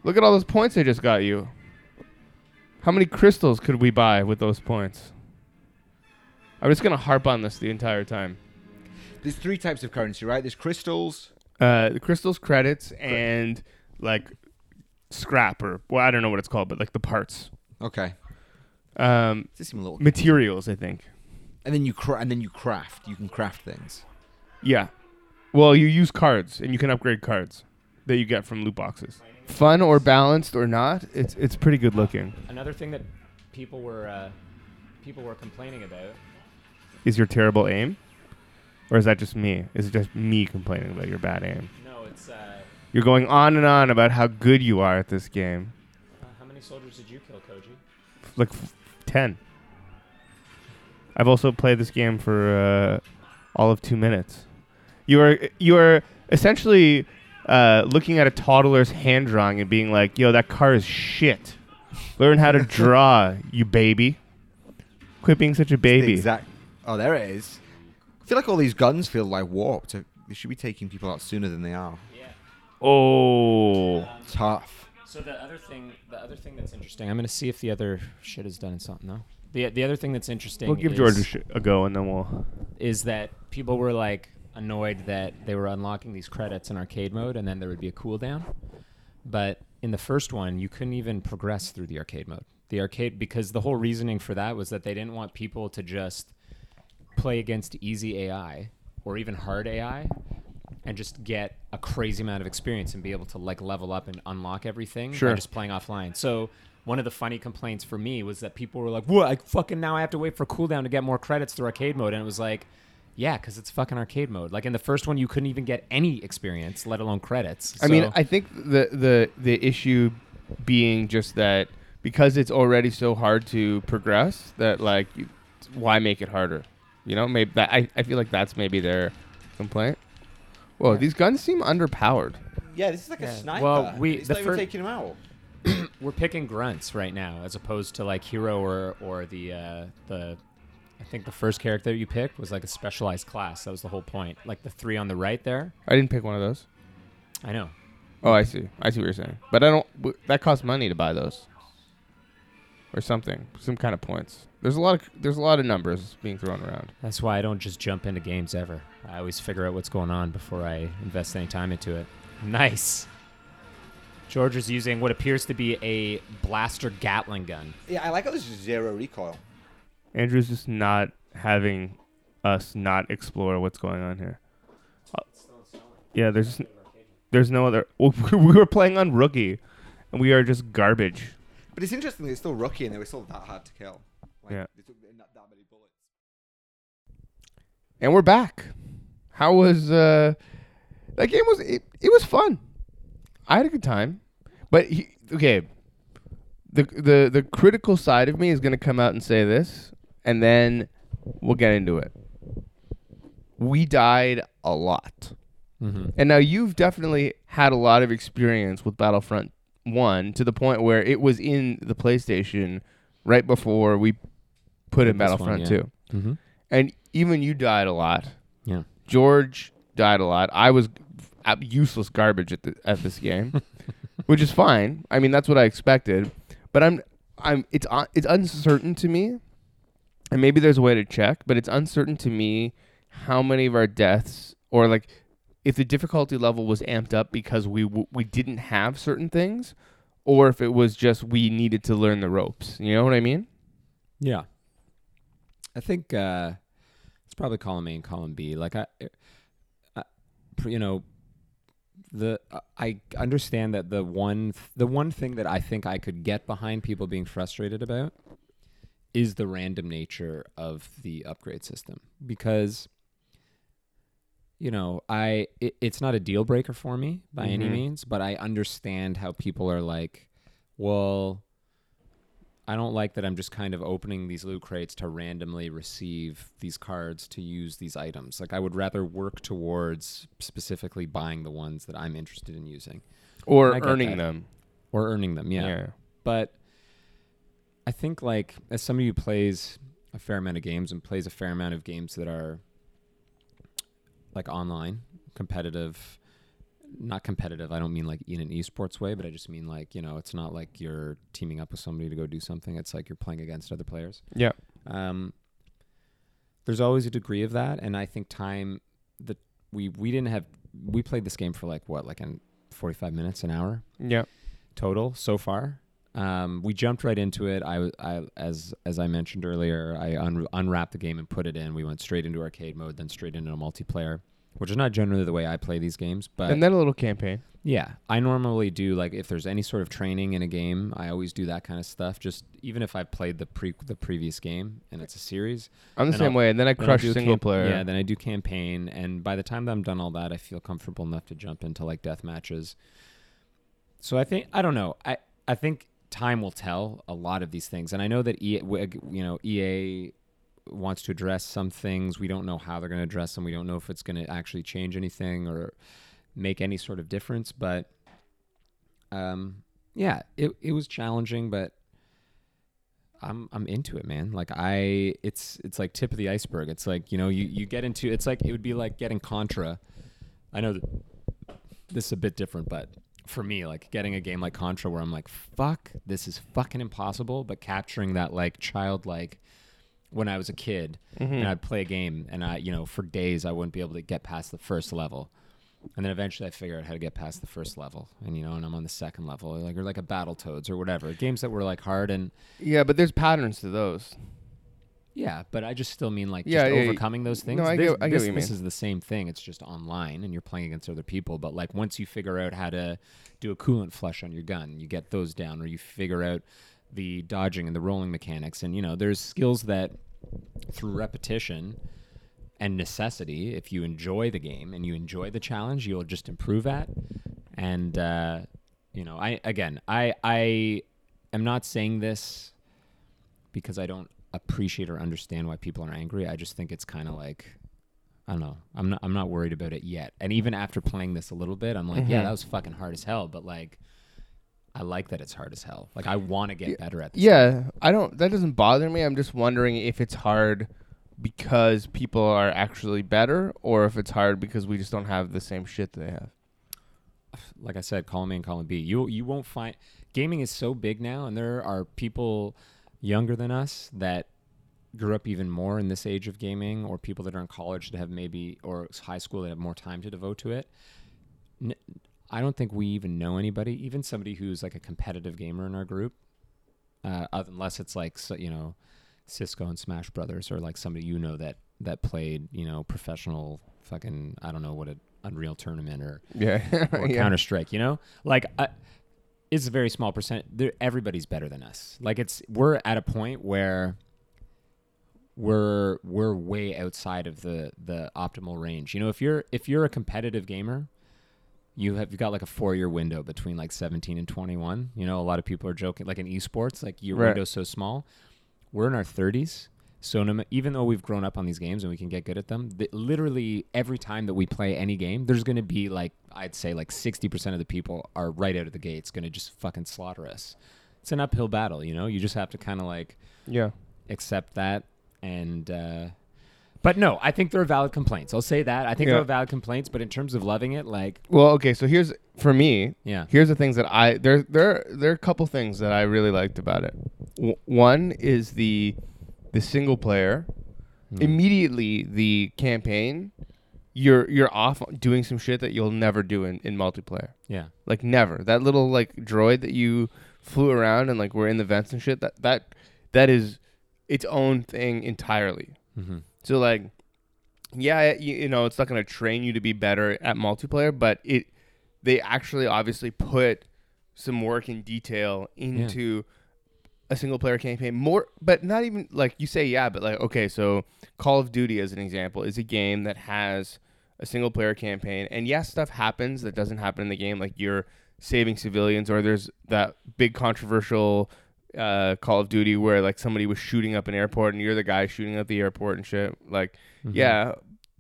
Speaker 1: Look at all those points I just got you. How many crystals could we buy with those points? I'm just gonna harp on this the entire time.
Speaker 4: There's three types of currency, right? There's crystals.
Speaker 1: Uh, the crystals, credits, and like scrap or well, I don't know what it's called, but like the parts,
Speaker 4: Okay.
Speaker 1: um,
Speaker 4: This seem a little.
Speaker 1: materials. I think.
Speaker 4: And then you cra- and then you craft. You can craft things.
Speaker 1: Yeah. Well, you use cards, and you can upgrade cards that you get from loot boxes. Fun or balanced or not, it's it's pretty good looking.
Speaker 3: another thing that people were uh, people were complaining about.
Speaker 1: Is your terrible aim, or is that just me? Is it just me complaining about your bad aim?
Speaker 3: No, it's uh,
Speaker 1: You're going on and on about how good you are at this game.
Speaker 3: how many soldiers did you kill, Koji?
Speaker 1: Like f- ten. I've also played this game for uh, all of two minutes. You are you are essentially uh, looking at a toddler's hand drawing and being like, "Yo, that car is shit. Learn how to draw, you baby. Quit being such a baby."
Speaker 4: Exact. Oh, there it is. I feel like all these guns feel like warped. They should be taking people out sooner than they are.
Speaker 3: Yeah.
Speaker 1: oh,
Speaker 4: Tough.
Speaker 3: So the other thing, the other thing that's interesting, I'm gonna see if the other shit is done in something though. The the other thing that's interesting.
Speaker 1: we'll give
Speaker 3: is,
Speaker 1: George a, sh- a go, and then we'll.
Speaker 3: is that people were like annoyed that they were unlocking these credits in arcade mode and then there would be a cooldown. But in the first one, you couldn't even progress through the arcade mode. The arcade because the whole reasoning for that was that they didn't want people to just play against easy AI or even hard AI and just get a crazy amount of experience and be able to like level up and unlock everything
Speaker 1: Sure.
Speaker 3: by just playing offline. So one of the funny complaints for me was that people were like, "What? I fucking now I have to wait for cooldown to get more credits through arcade mode," and it was like, "Yeah, because it's fucking arcade mode. Like in the first one, you couldn't even get any experience, let alone credits."
Speaker 1: I mean, I think the the the issue being just that because it's already so hard to progress that like you, why make it harder? You know, maybe that I, I feel like that's maybe their complaint. Whoa,
Speaker 3: Yeah.
Speaker 1: these guns seem underpowered.
Speaker 4: Yeah, this is like
Speaker 3: Yeah.
Speaker 4: a sniper.
Speaker 3: Well, we-
Speaker 4: it's
Speaker 3: the
Speaker 4: not even
Speaker 3: fir-
Speaker 4: taking him out.
Speaker 3: we're picking grunts right now as opposed to like hero or or the uh, the I think the first character you picked was like a specialized class. That was the whole point. Like the three on the right there.
Speaker 1: I didn't pick one of those.
Speaker 3: I know.
Speaker 1: Oh, I see. I see what you're saying. But I don't. W- that costs money to buy those, or something, some kind of points. There's a lot of there's a lot of numbers being thrown around.
Speaker 3: That's why I don't just jump into games ever. I always figure out what's going on before I invest any time into it. Nice. George is using what appears to be a blaster Gatling gun.
Speaker 4: Yeah, I like how this is zero recoil.
Speaker 1: Andrew's just not having us not explore what's going on here. Uh, yeah, there's there's no other. Well, we were playing on rookie, and we are just garbage.
Speaker 4: But it's interesting that it's still rookie and they were still that hard to kill. Like,
Speaker 1: Yeah.
Speaker 4: They took not that many bullets.
Speaker 1: And we're back. How was uh that game? Was it? It was fun. I had a good time, but he, okay. the the the critical side of me is going to come out and say this, and then we'll get into it. We died a lot,
Speaker 3: Mm-hmm.
Speaker 1: and now you've definitely had a lot of experience with Battlefront One to the point where it was in the PlayStation right before we put in
Speaker 3: This one,
Speaker 1: Battlefront
Speaker 3: yeah.
Speaker 1: Two,
Speaker 3: Mm-hmm.
Speaker 1: and even you died a lot.
Speaker 3: Yeah.
Speaker 1: George died a lot. I was ab- useless garbage at the at this game, which is fine. I mean, that's what I expected. But I'm I'm it's un- it's uncertain to me, and maybe there's a way to check, but it's uncertain to me how many of our deaths or like if the difficulty level was amped up because we w- we didn't have certain things, or if it was just we needed to learn the ropes. You know what I mean?
Speaker 3: Yeah. I think uh, it's probably column A and column B. Like I, I you know, the uh, I understand that the one the one thing that I think I could get behind people being frustrated about is the random nature of the upgrade system because you know I it, it's not a deal breaker for me by any
Speaker 1: Mhm.
Speaker 3: means, but I understand how people are like, well. I don't like that I'm just kind of opening these loot crates to randomly receive these cards to use these items. Like I would rather work towards specifically buying the ones that I'm interested in using
Speaker 1: Or earning them.
Speaker 3: or earning them. Yeah. But I think like as somebody who plays a fair amount of games and plays a fair amount of games that are like online, competitive not competitive. I don't mean like in an esports way, but I just mean like, you know, it's not like you're teaming up with somebody to go do something. It's like you're playing against other players.
Speaker 1: Yeah.
Speaker 3: Um, there's always a degree of that, and I think time that we we didn't have we played this game for like what like in 45 minutes an hour
Speaker 1: Yeah.
Speaker 3: total so far. Um, we jumped right into it. I, I as as I mentioned earlier, I un- unwrapped the game and put it in. We went straight into arcade mode, then straight into a multiplayer, which is not generally the way I play these games. But
Speaker 1: and then a little campaign.
Speaker 3: yeah, I normally do like if there's any sort of training in a game, I always do that kind of stuff. Just even if I've played the pre the previous game and it's a series,
Speaker 1: I'm the same
Speaker 3: I'll-
Speaker 1: way. And then I crush
Speaker 3: do
Speaker 1: single
Speaker 3: camp-
Speaker 1: player.
Speaker 3: Yeah, then I do campaign, and by the time that I'm done all that, I feel comfortable enough to jump into like death matches. So I think I don't know. I I think time will tell a lot of these things, and I know that EA, you know EA wants to address some things. We don't know how they're going to address them. We don't know if it's going to actually change anything or make any sort of difference. But um, yeah, it it was challenging, but I'm I'm into it, man. Like I it's it's like tip of the iceberg. It's like, you know, you you get into it's like it would be like getting Contra. I know that this is a bit different, but for me, like getting a game like Contra where I'm like, fuck, this is fucking impossible, but capturing that like childlike when I was a kid
Speaker 1: Mhm.
Speaker 3: and I'd play a game and I, you know, for days I wouldn't be able to get past the first level. And then eventually I figure out how to get past the first level. And you know, and I'm on the second level, like or like a battle Battletoads or whatever. Games that were like hard and
Speaker 1: Yeah, but there's patterns to those.
Speaker 3: Yeah, but I just still mean like
Speaker 1: Yeah,
Speaker 3: just
Speaker 1: yeah,
Speaker 3: overcoming those things.
Speaker 1: no, I
Speaker 3: this,
Speaker 1: get- I get
Speaker 3: this,
Speaker 1: what you
Speaker 3: this is the same thing. It's just online and you're playing against other people. But like once you figure out how to do a coolant flush on your gun, you get those down, or you figure out the dodging and the rolling mechanics. And you know, there's skills that through repetition and necessity, if you enjoy the game and you enjoy the challenge, you'll just improve at. And uh, you know, I again, I I am not saying this because I don't appreciate or understand why people are angry. I just think it's kind of like I don't know. I'm not I'm not worried about it yet. And even after playing this a little bit, I'm like, yeah,
Speaker 1: Mhm.
Speaker 3: that was fucking hard as hell, but like I like that it's hard as hell. Like I want to get
Speaker 1: Yeah,
Speaker 3: better at this.
Speaker 1: Yeah, I don't. That doesn't bother me. I'm just wondering if it's hard because people are actually better, or if it's hard because we just don't have the same shit they have.
Speaker 3: like I said, column A and column B. You you won't find gaming is so big now, and there are people younger than us that grew up even more in this age of gaming, or people that are in college that have maybe or high school that have more time to devote to it. N- I don't think we even know anybody, even somebody who's like a competitive gamer in our group, uh, unless it's like you know Cisco and Smash Brothers, or like somebody you know that that played you know professional fucking I don't know what a Unreal tournament or
Speaker 1: Yeah,
Speaker 3: or
Speaker 1: yeah.
Speaker 3: Counter Strike. You know, like I, it's a very small percent. There, everybody's better than us. Like it's we're at a point where we're we're way outside of the the optimal range. You know, if you're if you're a competitive gamer, you have you got like a four year window between like 17 and 21. You know, a lot of people are joking like in esports, like your
Speaker 1: Right.
Speaker 3: window's so small. We're in our 30s. So no, even though we've grown up on these games and we can get good at them, th- literally every time that we play any game, there's going to be like I'd say like 60% of the people are right out of the gates going to just fucking slaughter us. It's an uphill battle, you know. You just have to kind of like
Speaker 1: Yeah.
Speaker 3: accept that and uh but no, I think there are valid complaints. I'll say that. I think
Speaker 1: Yeah.
Speaker 3: there are valid complaints, but in terms of loving it, like,
Speaker 1: Well, okay. So here's for me.
Speaker 3: yeah.
Speaker 1: Here's the things that I there there there are a couple things that I really liked about it. W- one is the the single player.
Speaker 3: Hmm.
Speaker 1: Immediately the campaign, you're you're off doing some shit that you'll never do in, in multiplayer.
Speaker 3: Yeah.
Speaker 1: Like never. That little like droid that you flew around and like were in the vents and shit. That that that is its own thing entirely.
Speaker 3: Mm-hmm.
Speaker 1: So like, yeah, you, you know, it's not going to train you to be better at multiplayer, but it they actually obviously put some work and detail into a single player campaign more but not even like you say yeah but like okay so call of duty as an example is a game that has a single player campaign and yes stuff happens that doesn't happen in the game like you're saving civilians or there's that big controversial uh, call of duty where like somebody was shooting up an airport and you're the guy shooting up the airport and shit like
Speaker 3: Mm-hmm.
Speaker 1: yeah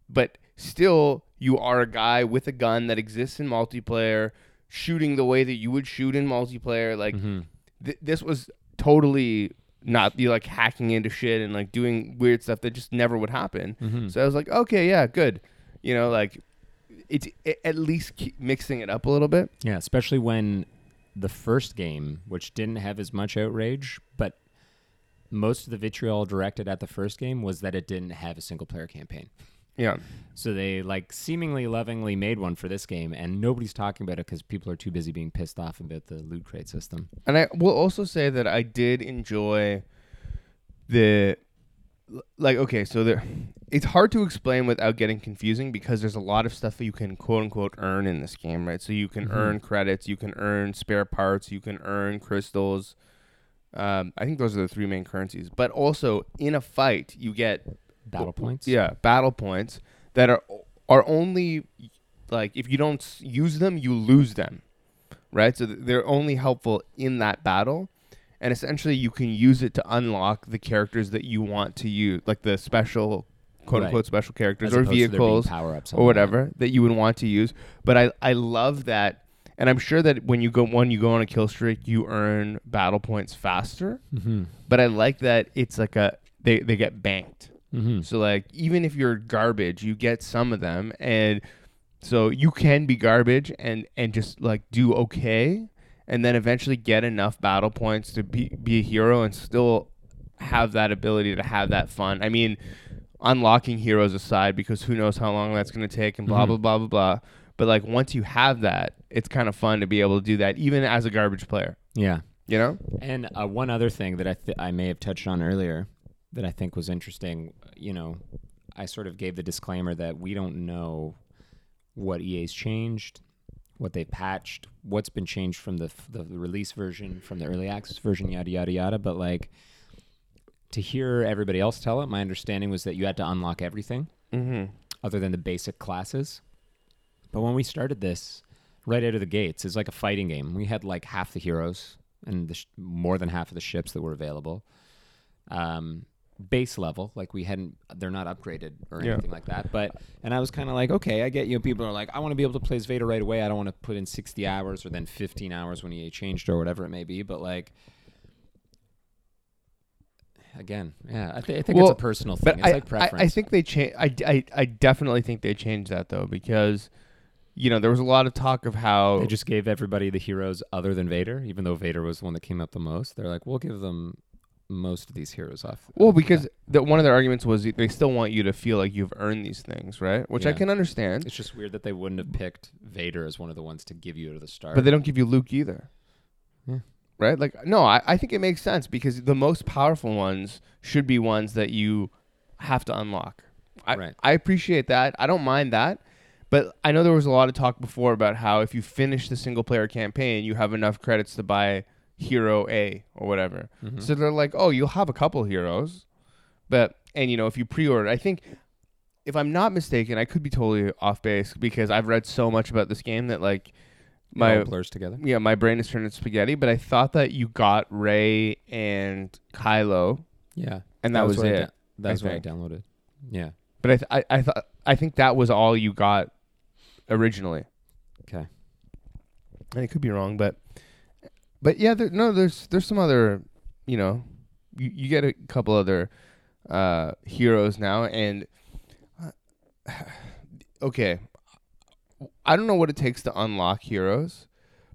Speaker 1: but still you are a guy with a gun that exists in multiplayer shooting the way that you would shoot in multiplayer like
Speaker 3: hmm
Speaker 1: th- this was totally not you like hacking into shit and like doing weird stuff that just never would happen.
Speaker 3: hmm
Speaker 1: So I was like, okay, yeah, good. You know, like it's it, at least keep mixing it up a little bit.
Speaker 3: Yeah, especially when the first game, which didn't have as much outrage, but most of the vitriol directed at the first game was that it didn't have a single player campaign.
Speaker 1: Yeah,
Speaker 3: So they like seemingly lovingly made one for this game, and nobody's talking about it because people are too busy being pissed off about the loot crate system.
Speaker 1: and I will also say that I did enjoy the like okay so there it's hard to explain without getting confusing because there's a lot of stuff that you can quote unquote earn in this game right so you can
Speaker 3: Mhm.
Speaker 1: earn credits you can earn spare parts you can earn crystals um, i think those are the three main currencies but also in a fight you get
Speaker 3: Battle points.
Speaker 1: yeah battle points that are are only like if you don't use them you lose them right so they're only helpful in that battle and essentially you can use it to unlock the characters that you want to use like the special quote
Speaker 3: Right.
Speaker 1: unquote special characters
Speaker 3: As
Speaker 1: or
Speaker 3: opposed to there being
Speaker 1: vehicles or whatever that you would want to use but i i love that and i'm sure that when you go when you go on a kill streak you earn battle points faster
Speaker 3: Mm-hmm.
Speaker 1: but i like that it's like a they they get banked
Speaker 3: Mm-hmm.
Speaker 1: so like even if you're garbage, you get some of them and so you can be garbage and and just like do okay and then eventually get enough battle points to be be a hero and still have that ability to have that fun. I mean, unlocking heroes aside because who knows how long that's going to take and blah
Speaker 3: Mhm.
Speaker 1: blah blah blah blah. But like once you have that, it's kind of fun to be able to do that even as a garbage player,
Speaker 3: Yeah.
Speaker 1: you know?
Speaker 3: And uh, one other thing that I th- I may have touched on earlier that I think was interesting, you know, I sort of gave the disclaimer that we don't know what EA's changed, what they've patched, what's been changed from the f- the release version, from the early access version, yada yada yada. But like to hear everybody else tell it, my understanding was that you had to unlock everything
Speaker 1: Mhm.
Speaker 3: other than the basic classes. But when we started this, right out of the gates, it's like a fighting game. We had like half the heroes and the sh- more than half of the ships that were available. Um, base level, like we hadn't, they're not upgraded or
Speaker 1: Yeah.
Speaker 3: anything like that. But and I was kind of like, okay, I get you. People are like, I want to be able to play as Vader right away. I don't want to put in sixty hours or then fifteen hours when he changed or whatever it may be. But like. Again, yeah, I, th- I think
Speaker 1: Well,
Speaker 3: it's a personal thing. It's
Speaker 1: I,
Speaker 3: like
Speaker 1: I,
Speaker 3: preference.
Speaker 1: I think they change. I, I, I definitely think they changed that though because, you know, there was a lot of talk of how
Speaker 3: They just gave everybody the heroes other than Vader, even though Vader was the one that came up the most. They're like, we'll give them most of these heroes off.
Speaker 1: well because
Speaker 3: bat.
Speaker 1: the, one of their arguments was they still want you to feel like you've earned these things, right? Which I
Speaker 3: Yeah.
Speaker 1: can understand,
Speaker 3: it's just weird that they wouldn't have picked Vader as one of the ones to give you at the start.
Speaker 1: but they don't give you Luke either.
Speaker 3: Yeah.
Speaker 1: Right? Like no, I, I think it makes sense because the most powerful ones should be ones that you have to unlock. I,
Speaker 3: Right.
Speaker 1: I appreciate that. I don't mind that. But I know there was a lot of talk before about how if you finish the single player campaign, you have enough credits to buy hero A or whatever.
Speaker 3: Mhm.
Speaker 1: So they're like, oh, you'll have a couple heroes, but and you know if you pre-order, I think if I'm not mistaken, I could be totally off base because I've read so much about this game that like my
Speaker 3: all blurs together.
Speaker 1: yeah my brain is turning spaghetti. But I thought that you got Rey and Kylo,
Speaker 3: Yeah,
Speaker 1: and that, was,
Speaker 3: what I
Speaker 1: it.
Speaker 3: da- that
Speaker 1: I
Speaker 3: was what I downloaded. Yeah.
Speaker 1: But I th- I I thought I think that was all you got originally.
Speaker 3: Okay.
Speaker 1: And I could be wrong, but but yeah, there, no, there's there's some other, you know, you, you get a couple other uh heroes now, and uh, okay, I don't know what it takes to unlock heroes,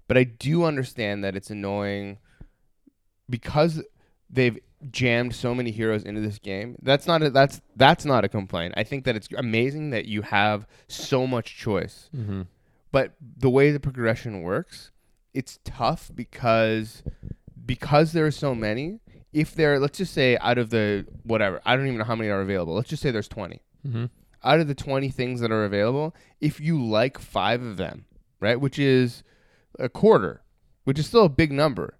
Speaker 1: but I do understand that it's annoying because they've jammed so many heroes into this game. That's not a, that's that's not a complaint. I think that it's amazing that you have so much choice
Speaker 3: Mm-hmm.
Speaker 1: but the way the progression works, it's tough because because there are so many. If there, let's just say out of the whatever, I don't even know how many are available. Let's just say there's 20.
Speaker 3: Mm-hmm.
Speaker 1: Out of the 20 things that are available, if you like 5 of them, right, which is a quarter, which is still a big number,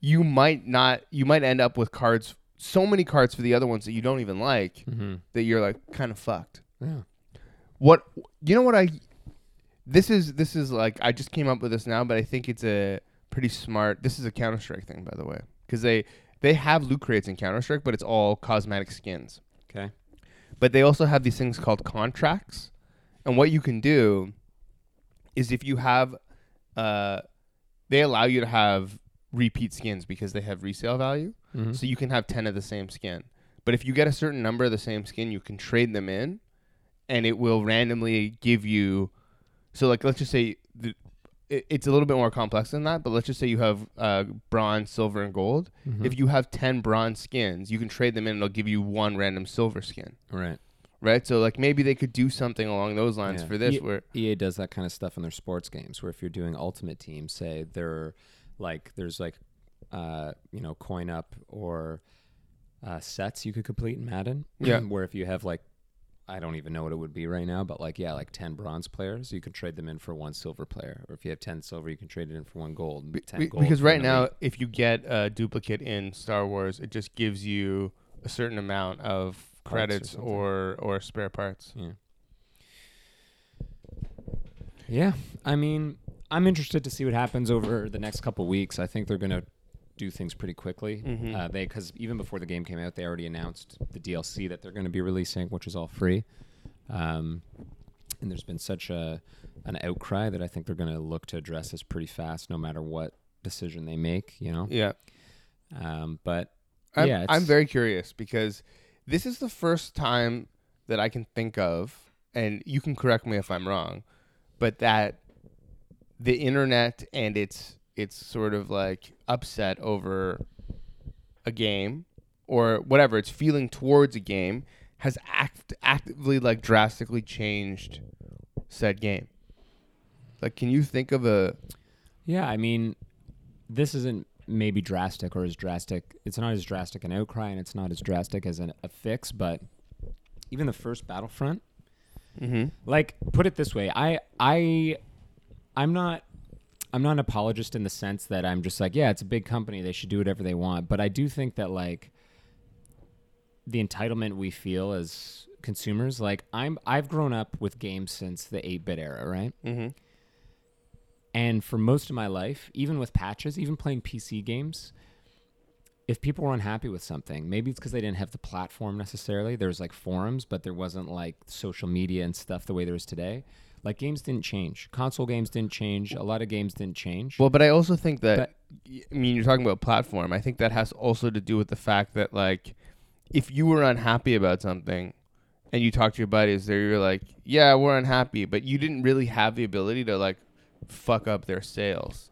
Speaker 1: you might not you might end up with cards so many cards for the other ones that you don't even like
Speaker 3: Mm-hmm.
Speaker 1: that you're like kind of fucked
Speaker 3: Yeah.
Speaker 1: what you know what I this is this is like I just came up with this now, but I think it's a pretty smart. This is a Counter Strike thing, by the way, because they they have loot crates in Counter Strike, but it's all cosmetic skins.
Speaker 3: Okay.
Speaker 1: But they also have these things called contracts, and what you can do is if you have, uh, they allow you to have repeat skins because they have resale value.
Speaker 3: Mm-hmm.
Speaker 1: So you can have 10 of the same skin. But if you get a certain number of the same skin, you can trade them in and it will randomly give you so like let's just say the, it, it's a little bit more complex than that, but let's just say you have uh, bronze, silver and gold.
Speaker 3: Mm-hmm.
Speaker 1: If you have 10 bronze skins, you can trade them in and it'll give you one random silver skin.
Speaker 3: right.
Speaker 1: Right? So like maybe they could do something along those lines
Speaker 3: Yeah.
Speaker 1: for this
Speaker 3: Ye-
Speaker 1: where
Speaker 3: EA does that kind of stuff in their sports games, where if you're doing Ultimate Team, say they're like there's like uh, you know coin up or uh, sets you could complete in Madden.
Speaker 1: Yeah.
Speaker 3: where if you have like I don't even know what it would be right now, but like yeah, like ten bronze players, you can trade them in for one silver player, or if you have ten silver, you can trade it in for one gold.
Speaker 1: Be-
Speaker 3: 10
Speaker 1: be-
Speaker 3: gold
Speaker 1: because right now, if you get a duplicate in Star Wars, it just gives you a certain amount of
Speaker 3: or
Speaker 1: credits
Speaker 3: something.
Speaker 1: or or spare parts.
Speaker 3: Yeah. Yeah, I mean, I'm interested to see what happens over the next couple weeks. I think they're gonna do things pretty quickly.
Speaker 1: Mhm.
Speaker 3: Uh, they because even before the game came out, they already announced the DLC that they're going to be releasing, which is all free. Um, and there's been such a an outcry that I think they're going to look to address this pretty fast, no matter what decision they make. You know,
Speaker 1: Yeah,
Speaker 3: um, but
Speaker 1: I'm,
Speaker 3: Yeah,
Speaker 1: I'm very curious because this is the first time that I can think of, and you can correct me if I'm wrong, but that the internet and its it's sort of like upset over a game or whatever it's feeling towards a game has act actively like drastically changed said game. Like, can you think of a
Speaker 3: Yeah, I mean, this isn't maybe drastic or as drastic. It's not as drastic an outcry, and it's not as drastic as an, a fix. But even the first Battlefront,
Speaker 1: mm-hmm.
Speaker 3: like, put it this way, I, I, I'm not. I'm not an apologist in the sense that I'm just like, yeah, it's a big company; they should do whatever they want. But I do think that like the entitlement we feel as consumers, like I'm, I've grown up with games since the 8-bit era, right?
Speaker 1: Mm-hmm.
Speaker 3: And for most of my life, even with patches, even playing PC games, if people were unhappy with something, maybe it's because they didn't have the platform necessarily. There was like forums, but there wasn't like social media and stuff the way there is today. Like games didn't change. Console games didn't change. A lot of games didn't change.
Speaker 1: Well, but I also think that
Speaker 3: But-
Speaker 1: I mean you're talking about platform. I think that has also to do with the fact that like if you were unhappy about something and you talk to your buddies, there you're like, yeah, we're unhappy, but you didn't really have the ability to like fuck up their sales.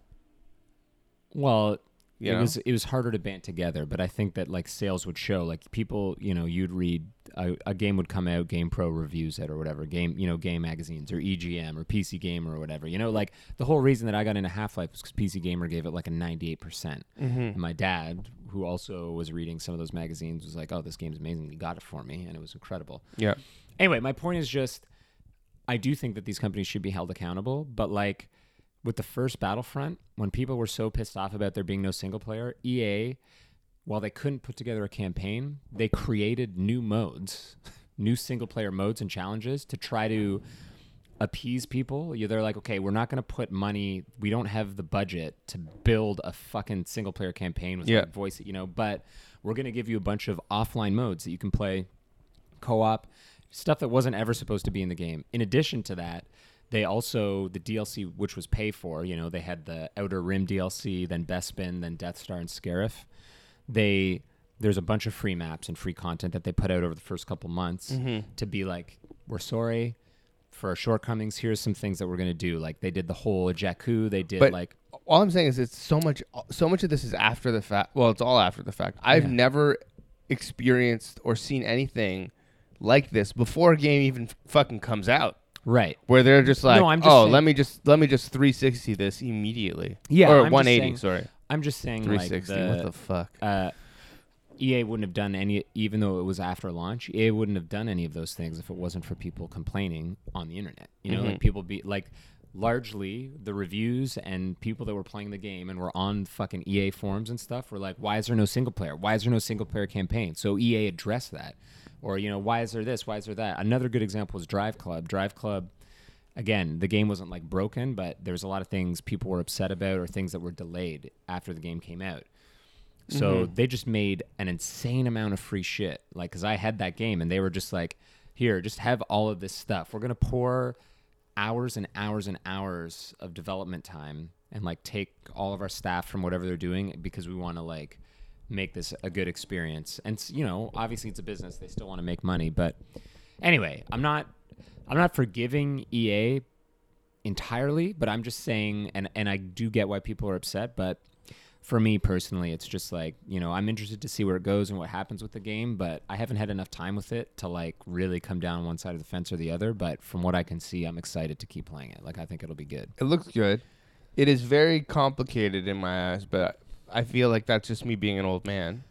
Speaker 3: well,
Speaker 1: You
Speaker 3: it
Speaker 1: know?
Speaker 3: was it was harder to band together, but I think that like sales would show. Like people, you know, you'd read a, a game would come out, Game Pro reviews it or whatever, game you know, game magazines or EGM or PC Gamer or whatever. You know, like the whole reason that I got into Half Life was because PC Gamer gave it like a ninety eight percent.
Speaker 1: mm-hmm.
Speaker 3: My dad, who also was reading some of those magazines, was like, "Oh, this game's amazing. He got it for me, and it was incredible."
Speaker 1: Yeah.
Speaker 3: Anyway, my point is just, I do think that these companies should be held accountable, but like with the first Battlefront, when people were so pissed off about there being no single player, EA, while they couldn't put together a campaign, they created new modes new single player modes and challenges to try to appease people. They're like, okay, we're not going to put money. We don't have the budget to build a fucking single player campaign with
Speaker 1: Yeah.
Speaker 3: like voice, you know. But we're going to give you a bunch of offline modes that you can play co-op stuff that wasn't ever supposed to be in the game. In addition to that, they also the DLC which was pay for. You know, they had the Outer Rim DLC, then Bespin, then Death Star and Scarif. They there's a bunch of free maps and free content that they put out over the first couple months
Speaker 1: Mm-hmm.
Speaker 3: to be like, we're sorry for our shortcomings. Here's some things that we're gonna do. Like they did the whole Jakku. They did
Speaker 1: But-
Speaker 3: like
Speaker 1: all I'm saying is it's so much so much of this is after the fact. Well, it's all after the fact. I've
Speaker 3: Yeah.
Speaker 1: never experienced or seen anything like this before a game even f- fucking comes out.
Speaker 3: Right.
Speaker 1: Where they're just like,
Speaker 3: I'm just
Speaker 1: "Oh,
Speaker 3: saying-
Speaker 1: let me just let me just 360 this immediately."
Speaker 3: Yeah,
Speaker 1: or
Speaker 3: I'm just
Speaker 1: 180,
Speaker 3: saying-
Speaker 1: sorry.
Speaker 3: I'm just saying
Speaker 1: 360.
Speaker 3: like
Speaker 1: what
Speaker 3: the,
Speaker 1: the fuck?
Speaker 3: uh, EA wouldn't have done any, even though it was after launch. EA wouldn't have done any of those things if it wasn't for people complaining on the internet. You know, like people be like, largely the reviews and people that were playing the game and were on fucking EA forums and stuff were like, why is there no single player? Why is there no single player campaign? So EA addressed that, or you know, why is there this? Why is there that? Another good example is Drive Club. Drive Club again, the game wasn't like broken, but there was a lot of things people were upset about or things that were delayed after the game came out. So
Speaker 1: Mhm.
Speaker 3: they just made an insane amount of free shit. Like, cause I had that game and they were just like, here, just have all of this stuff. We're going to pour hours and hours and hours of development time and like take all of our staff from whatever they're doing because we want to like make this a good experience. And, you know, obviously it's a business. They still want to make money. But anyway, I'm not, I'm not forgiving EA entirely, but I'm just saying, and and I do get why people are upset, but for me personally, it's just like you know I'm interested to see where it goes and what happens with the game, but I haven't had enough time with it to like really come down one side of the fence or the other. But from what I can see, I'm excited to keep playing it. Like I think it'll be good.
Speaker 1: It looks good. It is very complicated in my eyes, but I feel like that's just me being an old man.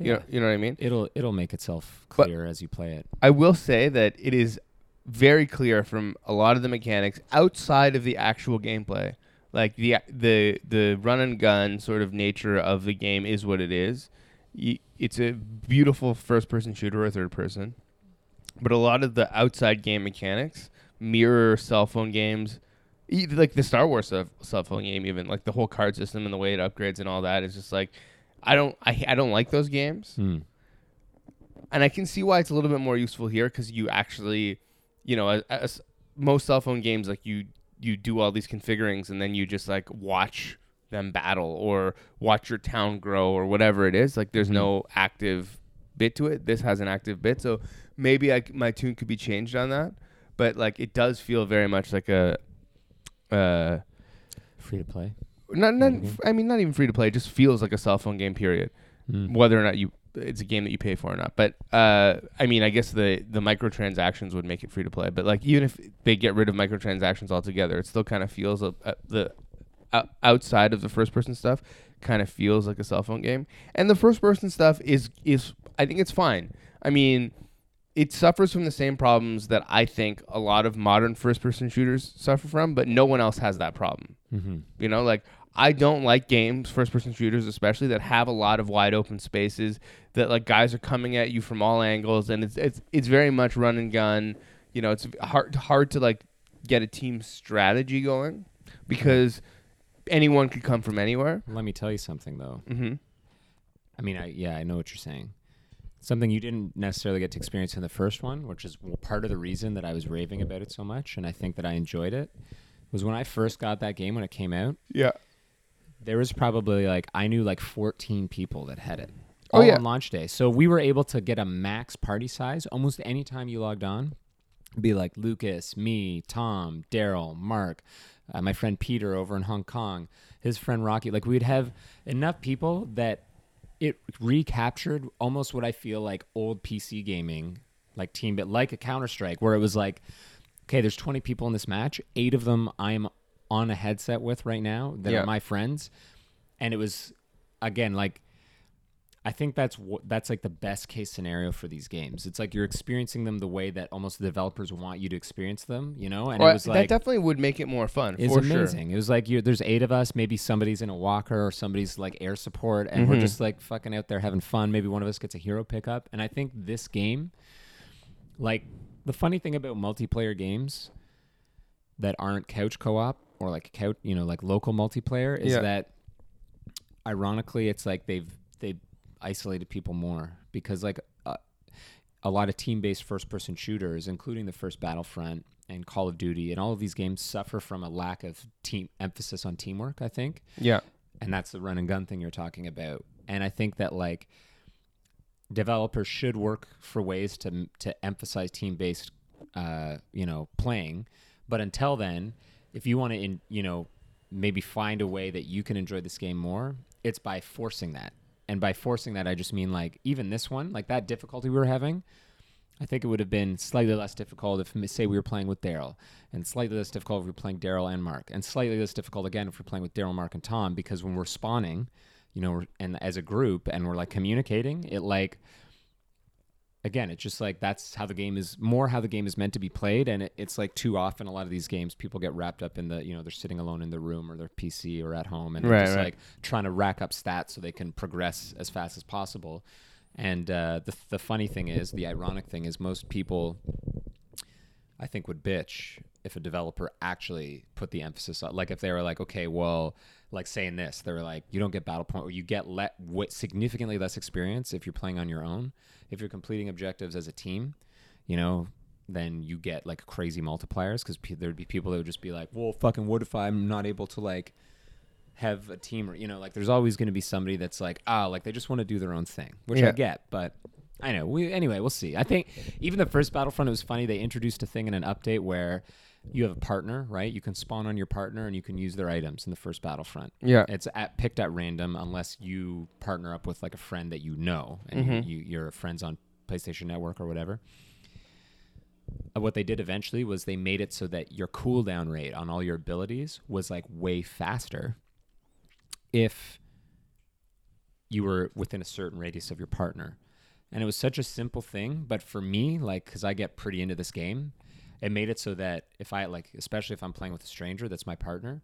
Speaker 1: You know, you know what I mean?
Speaker 3: It'll it'll make itself
Speaker 1: But-
Speaker 3: clear as you play it.
Speaker 1: I will say that it is very clear from a lot of the mechanics outside of the actual gameplay. Like the the the run and gun sort of nature of the game is what it is. It's a beautiful first person shooter or third person, but a lot of the outside game mechanics mirror cell phone games, like the Star Wars cell cell phone game. Even like the whole card system and the way it upgrades and all that is just like I don't I I don't like those games
Speaker 3: Hmm.
Speaker 1: and I can see why it's a little bit more useful here because you actually, you know, as, as most cell phone games, like you you do all these configurings and then you just like watch them battle or watch your town grow or whatever it is. Like there's no active bit to it. This has an active bit, so maybe I my tune could be changed on that. But like it does feel very much like a, uh,
Speaker 3: Free to play.
Speaker 1: not not
Speaker 3: Mhm.
Speaker 1: I mean not even free to play. It just feels like a cell phone game. Period
Speaker 3: Hmm.
Speaker 1: whether or not you it's a game that you pay for or not. But uh, I mean, I guess the the microtransactions would make it free to play. But like, even if they get rid of microtransactions altogether, it still kind of feels a, a, the outside of the first person stuff kind of feels like a cell phone game. And the first person stuff is is I think it's fine. I mean. It suffers from the same problems that I think a lot of modern first person shooters suffer from, but no one else has that problem.
Speaker 3: Mm-hmm.
Speaker 1: You know, like I don't like games, first person shooters especially, that have a lot of wide open spaces that like guys are coming at you from all angles and it's it's it's very much run and gun. You know, it's hard hard to like get a team strategy going because anyone could come from anywhere.
Speaker 3: Let me tell you something though.
Speaker 1: Mm-hmm.
Speaker 3: I mean, I yeah, I know what you're saying. Something you didn't necessarily get to experience in the first one, which is part of the reason that I was raving about it so much, and I think that I enjoyed it, was when I first got that game when it came out.
Speaker 1: Yeah.
Speaker 3: There was probably like I knew like 14 people that had it.
Speaker 1: Oh, yeah.
Speaker 3: on launch day. So we were able to get a max party size almost any time you logged on. Be like Lucas, me, Tom, Daryl, Mark, uh, my friend Peter over in Hong Kong, his friend Rocky. Like we'd have enough people that it recaptured almost what I feel like old PC gaming, like team, but like a Counter Strike, where it was like, okay, there's 20 people in this match, eight of them I'm on a headset with right now that
Speaker 1: Yeah.
Speaker 3: are my friends, and it was again like I think that's what that's like the best case scenario for these games. It's like you're experiencing them the way that almost the developers want you to experience them, you know. And
Speaker 1: Well,
Speaker 3: it was like that
Speaker 1: definitely would make it more fun.
Speaker 3: it's
Speaker 1: for
Speaker 3: amazing. It was like you're, there's eight of us. Maybe somebody's in a walker or somebody's like air support, and we're
Speaker 1: Mhm.
Speaker 3: just like fucking out there having fun. Maybe one of us gets a hero pickup. And I think this game like the funny thing about multiplayer games that aren't couch co-op or like couch, you know, like local multiplayer is
Speaker 1: Yeah.
Speaker 3: that ironically it's like they've they've isolated people more because like uh, a lot of team-based first-person shooters, including the first Battlefront and Call of Duty, and all of these games suffer from a lack of team emphasis on teamwork. I think,
Speaker 1: Yeah.
Speaker 3: and that's the run and gun thing you're talking about. And I think that like developers should work for ways to to emphasize team based, uh, you know, playing. But until then, if you want to, you know, maybe find a way that you can enjoy this game more, it's by forcing that. And by forcing that, I just mean like even this one, like that difficulty we were having. I think it would have been slightly less difficult if, say, we were playing with Daryl, and slightly less difficult if we were playing Daryl and Mark, and slightly less difficult again if we're playing with Daryl, Mark, and Tom, because when we're spawning, you know, and as a group, and we're like communicating, it like, again, it's just like that's how the game is more how the game is meant to be played, and it, it's like too often a lot of these games people get wrapped up in the, you know, they're sitting alone in their room or their PC or at home, and they're
Speaker 1: Right,
Speaker 3: just
Speaker 1: right.
Speaker 3: like trying to rack up stats so they can progress as fast as possible. And uh, the the funny thing is, the ironic thing is, most people, I think, would bitch if a developer actually put the emphasis on, like, if they were like, okay, well, like saying this, they were like, you don't get battle point, or you get let what significantly less experience if you're playing on your own. If you're completing objectives as a team, you know, then you get like crazy multipliers because pe- there'd be people that would just be like, well, fucking, what if I'm not able to like have a team or you know like there's always going to be somebody that's like ah like they just want to do their own thing which
Speaker 1: Yeah.
Speaker 3: i get but i know we anyway we'll see i think even the first battlefront it was funny they introduced a thing in an update where you have a partner right you can spawn on your partner and you can use their items in the first battlefront
Speaker 1: Yeah.
Speaker 3: it's at, picked at random unless you partner up with like a friend that you know and
Speaker 1: Mhm.
Speaker 3: you, you're friends on playstation network or whatever Uh, what they did eventually was they made it so that your cooldown rate on all your abilities was like way faster if you were within a certain radius of your partner. And it was such a simple thing, but for me, like, because I get pretty into this game, it made it so that if I like, especially if I'm playing with a stranger that's my partner,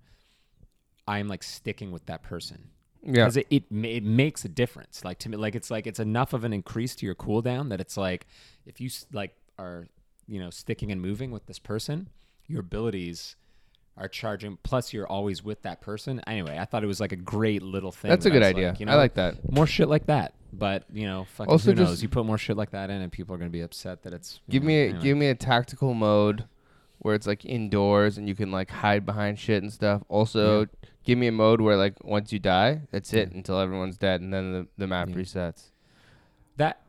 Speaker 3: I'm like sticking with that person
Speaker 1: Yeah.
Speaker 3: because it, it it makes a difference. Like to me, like it's like it's enough of an increase to your cooldown that it's like if you like are you know sticking and moving with this person, your abilities are charging. Plus, you're always with that person. Anyway, I thought it was like a great little thing.
Speaker 1: That's a good idea.
Speaker 3: Like, you know,
Speaker 1: I like that.
Speaker 3: more shit like that. But you know, fucking
Speaker 1: Also
Speaker 3: who knows?
Speaker 1: just-
Speaker 3: You put more shit like that in, and people are gonna be upset that it's.
Speaker 1: Give
Speaker 3: know,
Speaker 1: me a,
Speaker 3: anyway.
Speaker 1: give me a tactical mode where it's like indoors and you can like hide behind shit and stuff. Also,
Speaker 3: Yeah.
Speaker 1: give me a mode where like once you die, that's it
Speaker 3: Yeah.
Speaker 1: until everyone's dead and then the, the map
Speaker 3: Yeah.
Speaker 1: resets.
Speaker 3: that.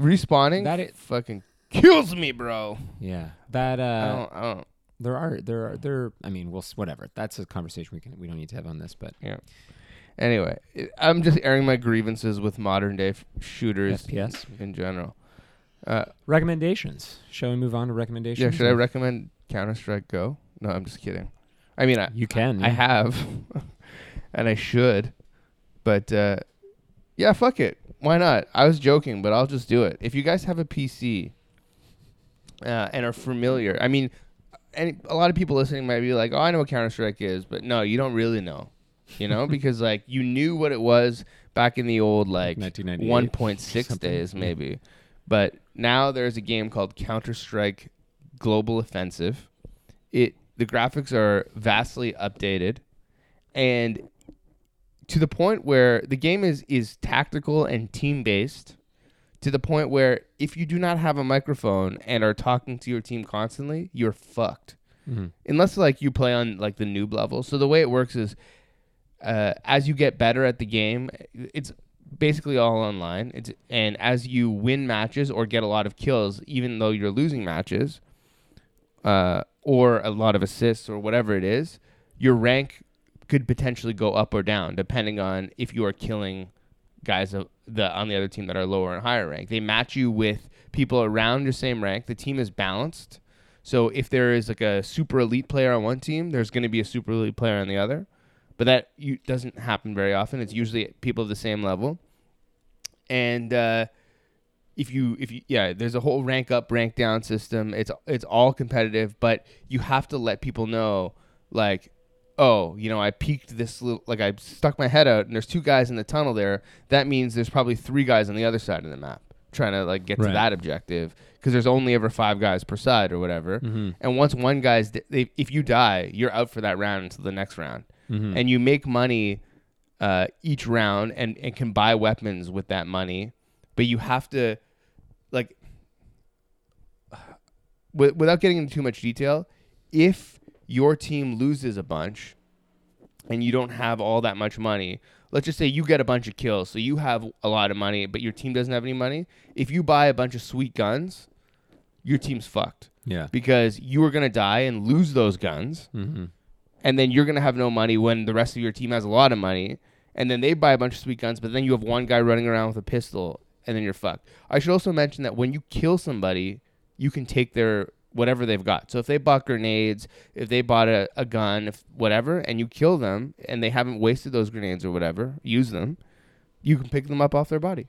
Speaker 1: Respawning
Speaker 3: That it-
Speaker 1: fucking kills me, bro.
Speaker 3: Yeah, that. Uh,
Speaker 1: I don't I don't
Speaker 3: there are there are there. I mean, we'll whatever. That's a conversation we can we don't need to have on this, but
Speaker 1: yeah. Anyway, I'm just airing my grievances with modern day f- shooters
Speaker 3: FPS.
Speaker 1: in general. Uh,
Speaker 3: Recommendations. Shall we move on to recommendations?
Speaker 1: yeah, should I recommend Counter Strike Go? No, I'm just kidding. I mean, I,
Speaker 3: You can.
Speaker 1: I
Speaker 3: yeah.
Speaker 1: have, and I should, but uh, yeah, fuck it. Why not? I was joking, but I'll just do it. If you guys have a PC uh, and are familiar, I mean, any, a lot of people listening might be like, "Oh, I know what Counter Strike is," but no, you don't really know, you know, because like you knew what it was back in the old like
Speaker 3: 1998
Speaker 1: 1.6
Speaker 3: something.
Speaker 1: days
Speaker 3: Yeah.
Speaker 1: maybe, but now there's a game called Counter Strike Global Offensive. It the graphics are vastly updated, and to the point where the game is is tactical and team based to the point where if you do not have a microphone and are talking to your team constantly, you're fucked.
Speaker 3: Mhm.
Speaker 1: Unless like you play on like the noob level. So the way it works is uh, as you get better at the game, it's basically all online. It's and as you win matches or get a lot of kills, even though you're losing matches, uh, or a lot of assists or whatever it is, your rank could potentially go up or down depending on if you are killing guys of the on the other team that are lower and higher rank. They match you with people around your same rank. The team is balanced. So if there is like a super elite player on one team, there's going to be a super elite player on the other. But that you, doesn't happen very often. It's usually people of the same level. And uh, if you if you yeah, there's a whole rank up, rank down system. It's it's all competitive, but you have to let people know like oh, you know, I peeked this little, like I stuck my head out and there's two guys in the tunnel there. That means there's probably three guys on the other side of the map. trying to like get to that objective because there's only ever five guys per side or whatever.
Speaker 3: Mm-hmm.
Speaker 1: And once one guy's, they, if you die, you're out for that round until the next round,
Speaker 3: Mm-hmm.
Speaker 1: and you make money uh, each round and and can buy weapons with that money, but you have to like wi- without getting into too much detail, if your team loses a bunch and you don't have all that much money, let's just say you get a bunch of kills, so you have a lot of money, but your team doesn't have any money. If you buy a bunch of sweet guns, your team's fucked
Speaker 3: yeah.
Speaker 1: because you are gonna die and lose those guns,
Speaker 3: Mm-hmm.
Speaker 1: and then you're gonna have no money when the rest of your team has a lot of money, and then they buy a bunch of sweet guns, but then you have one guy running around with a pistol, and then you're fucked. I should also mention that when you kill somebody, you can take their whatever they've got. So if they bought grenades, if they bought a, a gun, if whatever, and you kill them and they haven't wasted those grenades or whatever, use them, you can pick them up off their body.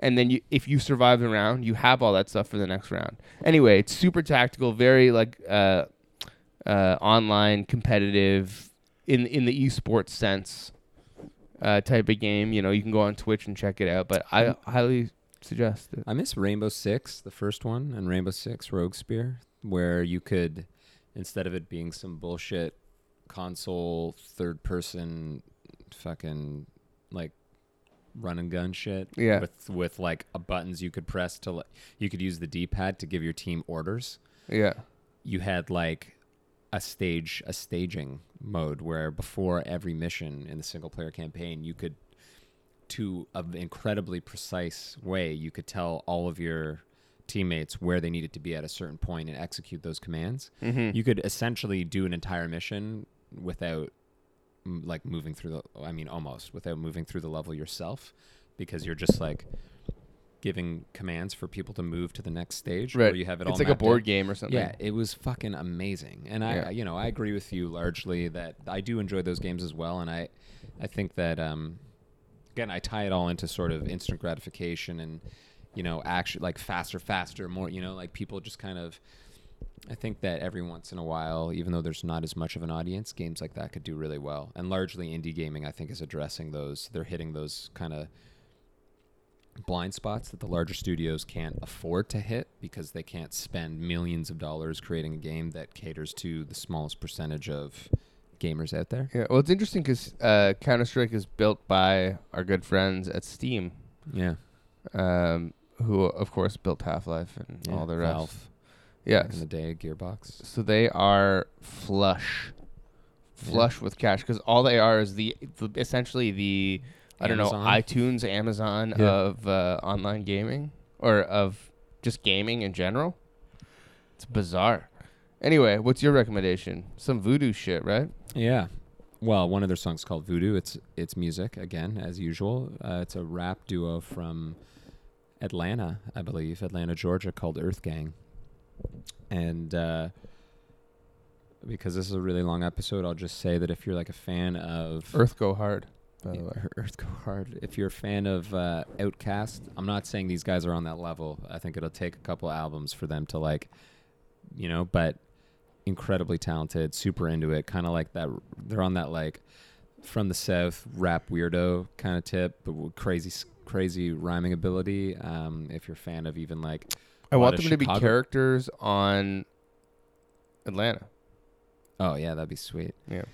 Speaker 1: And then you, if you survive the round, you have all that stuff for the next round. Anyway, it's super tactical, very like uh, uh, online competitive in in the esports sense uh, type of game. You know, you can go on Twitch and check it out, but I highly suggest it.
Speaker 3: I miss Rainbow Six, the first one, and Rainbow Six Rogue Spear, where you could, instead of it being some bullshit console third person fucking like run and gun shit.
Speaker 1: Yeah.
Speaker 3: With with like a buttons you could press to like you could use the D pad to give your team orders.
Speaker 1: Yeah,
Speaker 3: You had like a stage a staging mode where before every mission in the single player campaign you could to an incredibly precise way you could tell all of your teammates where they needed to be at a certain point and execute those commands
Speaker 1: mm-hmm.
Speaker 3: you could essentially do an entire mission without like moving through the i mean almost without moving through the level yourself because you're just like giving commands for people to move to the next stage
Speaker 1: right.
Speaker 3: where you have it all
Speaker 1: it's like a board
Speaker 3: out.
Speaker 1: game or something.
Speaker 3: Yeah, it was fucking amazing, and I,
Speaker 1: Yeah.
Speaker 3: you know, I agree with you largely that I do enjoy those games as well, and I, I think that um, again, I tie it all into sort of instant gratification and, you know, action like faster, faster, more, you know, like people just kind of. I think that every once in a while, even though there's not as much of an audience, games like that could do really well. And largely indie gaming, I think, is addressing those. They're hitting those kind of blind spots that the larger studios can't afford to hit because they can't spend millions of dollars creating a game that caters to the smallest percentage of gamers out there.
Speaker 1: Yeah, well, it's interesting because uh, Counter Strike is built by our good friends at Steam,
Speaker 3: Yeah.
Speaker 1: um, who of course built Half Life and all the rest.
Speaker 3: Valve,
Speaker 1: Yeah,
Speaker 3: back in the day, Gearbox.
Speaker 1: so they are flush, flush with cash because all they are is the, the essentially the I don't know iTunes, Amazon
Speaker 3: Yeah.
Speaker 1: of uh, online gaming or of just gaming in general. It's bizarre. Anyway, what's your recommendation? Some voodoo shit, right?
Speaker 3: Yeah. Well, one of their songs called Voodoo. It's it's music again, as usual. Uh, it's a rap duo from Atlanta, I believe, Atlanta, Georgia, called Earth Gang. And uh, because this is a really long episode, I'll just say that if you're like a fan of
Speaker 1: Earth Go Hard, by the way.
Speaker 3: Ear- Earth Go Hard. If you're a fan of uh, OutKast, I'm not saying these guys are on that level. I think it'll take a couple albums for them to like, you know, but incredibly talented, super into it, kind of like that. They're on that like from the south rap weirdo kind of tip, but with crazy, crazy rhyming ability. Um, if you're a fan of even like,
Speaker 1: I want them to be characters on Atlanta.
Speaker 3: oh yeah, that'd be sweet.
Speaker 1: Yeah.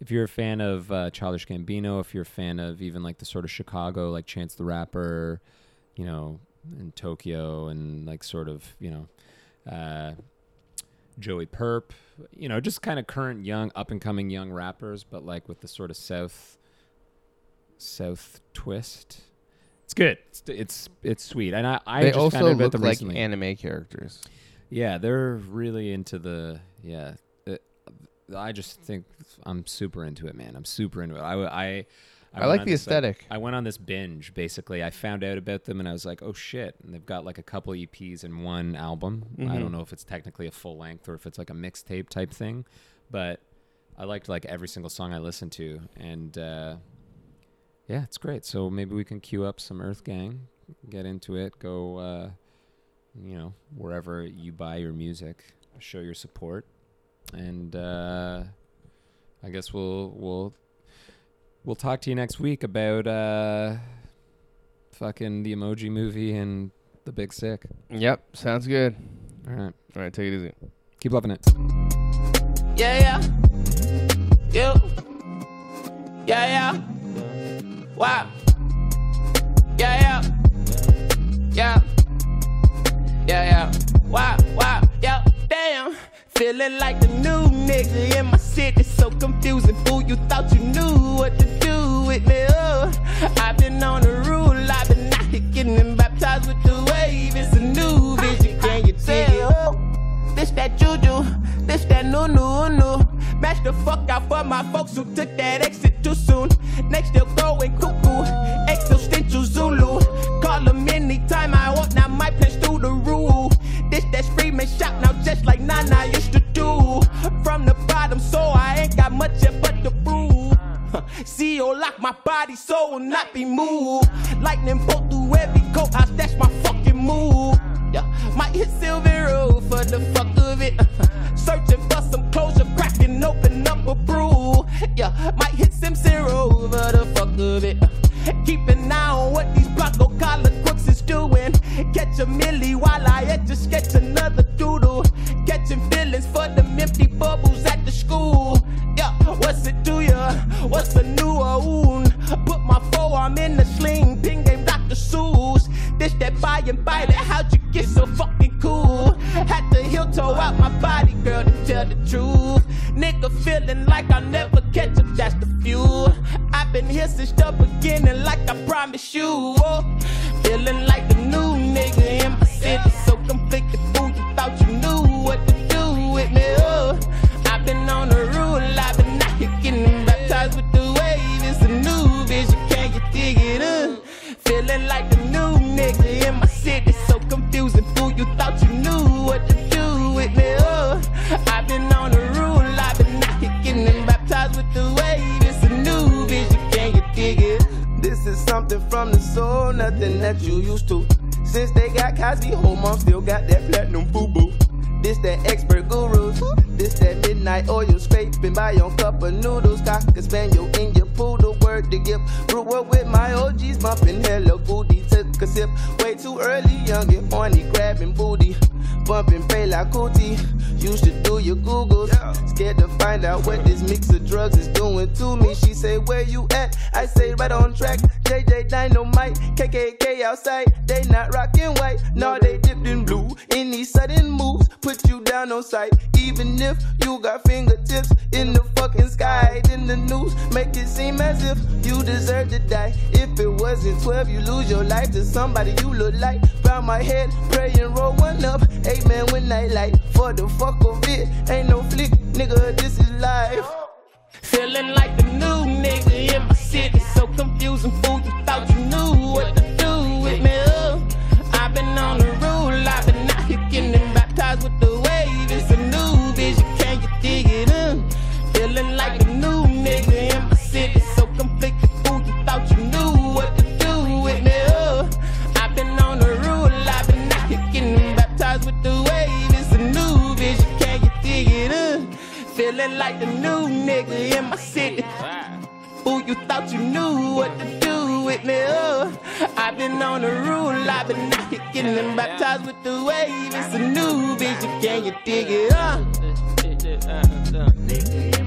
Speaker 3: if you're a fan of uh, Childish Gambino, if you're a fan of even like the sort of Chicago, like Chance the Rapper, you know, in Tokyo, and like sort of, you know, uh, Joey Purp, you know, just kind of current young, up and coming young rappers, but like with the sort of South, South twist. It's good. It's it's, it's sweet, and I I
Speaker 1: they
Speaker 3: just
Speaker 1: also
Speaker 3: found out about
Speaker 1: look
Speaker 3: them
Speaker 1: like
Speaker 3: recently.
Speaker 1: anime characters.
Speaker 3: Yeah, they're really into the yeah. it- I just think I'm super into it, man. I'm super into it. I w- I,
Speaker 1: I,
Speaker 3: went
Speaker 1: like
Speaker 3: on
Speaker 1: the
Speaker 3: this,
Speaker 1: aesthetic.
Speaker 3: I went on this binge. Basically, I found out about them and I was like, oh shit! And they've got like a couple EPs and one album. I don't know if it's technically a full length or if it's like a mixtape type thing, but I liked like every single song I listened to, and uh, yeah, it's great. So maybe we can queue up some Earth Gang, get into it, go, uh, you know, wherever you buy your music, show your support, and uh, I guess we'll we'll we'll talk to you next week about uh, fucking the Emoji Movie and The big sick.
Speaker 1: Yep, sounds good.
Speaker 3: All right.
Speaker 1: All right, take it easy.
Speaker 3: Keep loving it.
Speaker 5: Yeah, yeah. You. Yeah, yeah. Wow. Yeah, yeah. Yeah. Yeah, yeah. Wow, wow. Yeah, damn. Feeling like the new nigga in my city, so confusing. Fool, you thought you knew what to do with me. Oh, I've been on the rule, I've been out here getting baptized with the wave. It's a new vision, can you? Oh, this that juju, this that no no no. Match the fuck out for my folks who took that exit too soon. Next they'll go and cuckoo, existential Zulu. Call them anytime I want, now my plans through the rule. This that Freeman shout now just like Nana used to do. From the bottom, so I ain't got much yet but the brew. CEO lock my body, so will not be moved. Lightning bolt through every courthouse, that's my fucking move. Yeah, might hit Silver Road for the fuck of it. Searching for some closure, cracking open up a brew. Yeah, might hit Simpson Road for the fuck of it. Keep an eye on what these Bronco collar crooks is doing. Catch a millie while I at sketch another doodle. Catching feelings for them empty bubbles at the school. Yeah, what's it do ya? What's a new wound? Put my forearm in the sling, ping game Dr. Seuss. This that buy and buy that, how'd you get so fucking cool? Had to heel toe out my body, girl, to tell the truth. Nigga feeling like I'll never catch up, that's the fuel. I've been here since the beginning, like I promised you. Oh, feeling like the new nigga in my city, so conflicted. Fool, you thought you knew what to do with me. Oh, I've been on the rule, I've been out here getting baptized with the wave. It's a new vision, can you dig it? Uh, feeling like nigga in my city, so confusing. Fool, you thought you knew what to do with me. Oh, I've been on the rule, I've been out here getting baptized with the wave. It's a new vision, can you dig it? This is something from the soul, nothing that you used to. Since they got Cosby, whole mom still got that platinum boo boo. This that expert gurus. This that midnight oil scraping by your cup of noodles. Cock a spaniel in your poodle. Word to give. Grew up with my OGs bumping hella booty. Took a sip way too early. Young and horny, grabbing booty. Bumping pay like cootie. Used to do your Googles. Scared to find out what this mix of drugs is doing to me. She say, Where you at? I say, Right on track. JJ Dynamite. KKK outside. They not rocking white. No, they dipped in blue. Any sudden moves put you down on sight. Even if you got fingertips in the fucking sky. Then the news make it seem as if you deserve to die. If it wasn't 12, you lose your life to somebody you look like. Bow my head, pray and roll one up. Amen when I light. For the fuck of it, ain't no flick, nigga, this is life. Feeling like the new nigga in my city, so confusing. Fool, you thought you knew what to do with me. Oh, I've been on the rule, I've been out here getting baptized with the wave. It's a new vision, can you dig it? Uh, feeling like a new nigga in my city, so conflicted. Fool, you thought you knew what to do with me. Oh, I've been on the rule, I've been out here getting baptized with the wave. It's a new vision, can you dig it? Uh, feeling like the new nigga in my city. Ooh, you thought you knew what to do with me. Oh, I've been on the rule, I've been out and baptized with the wave. It's a new vision, can you dig it up?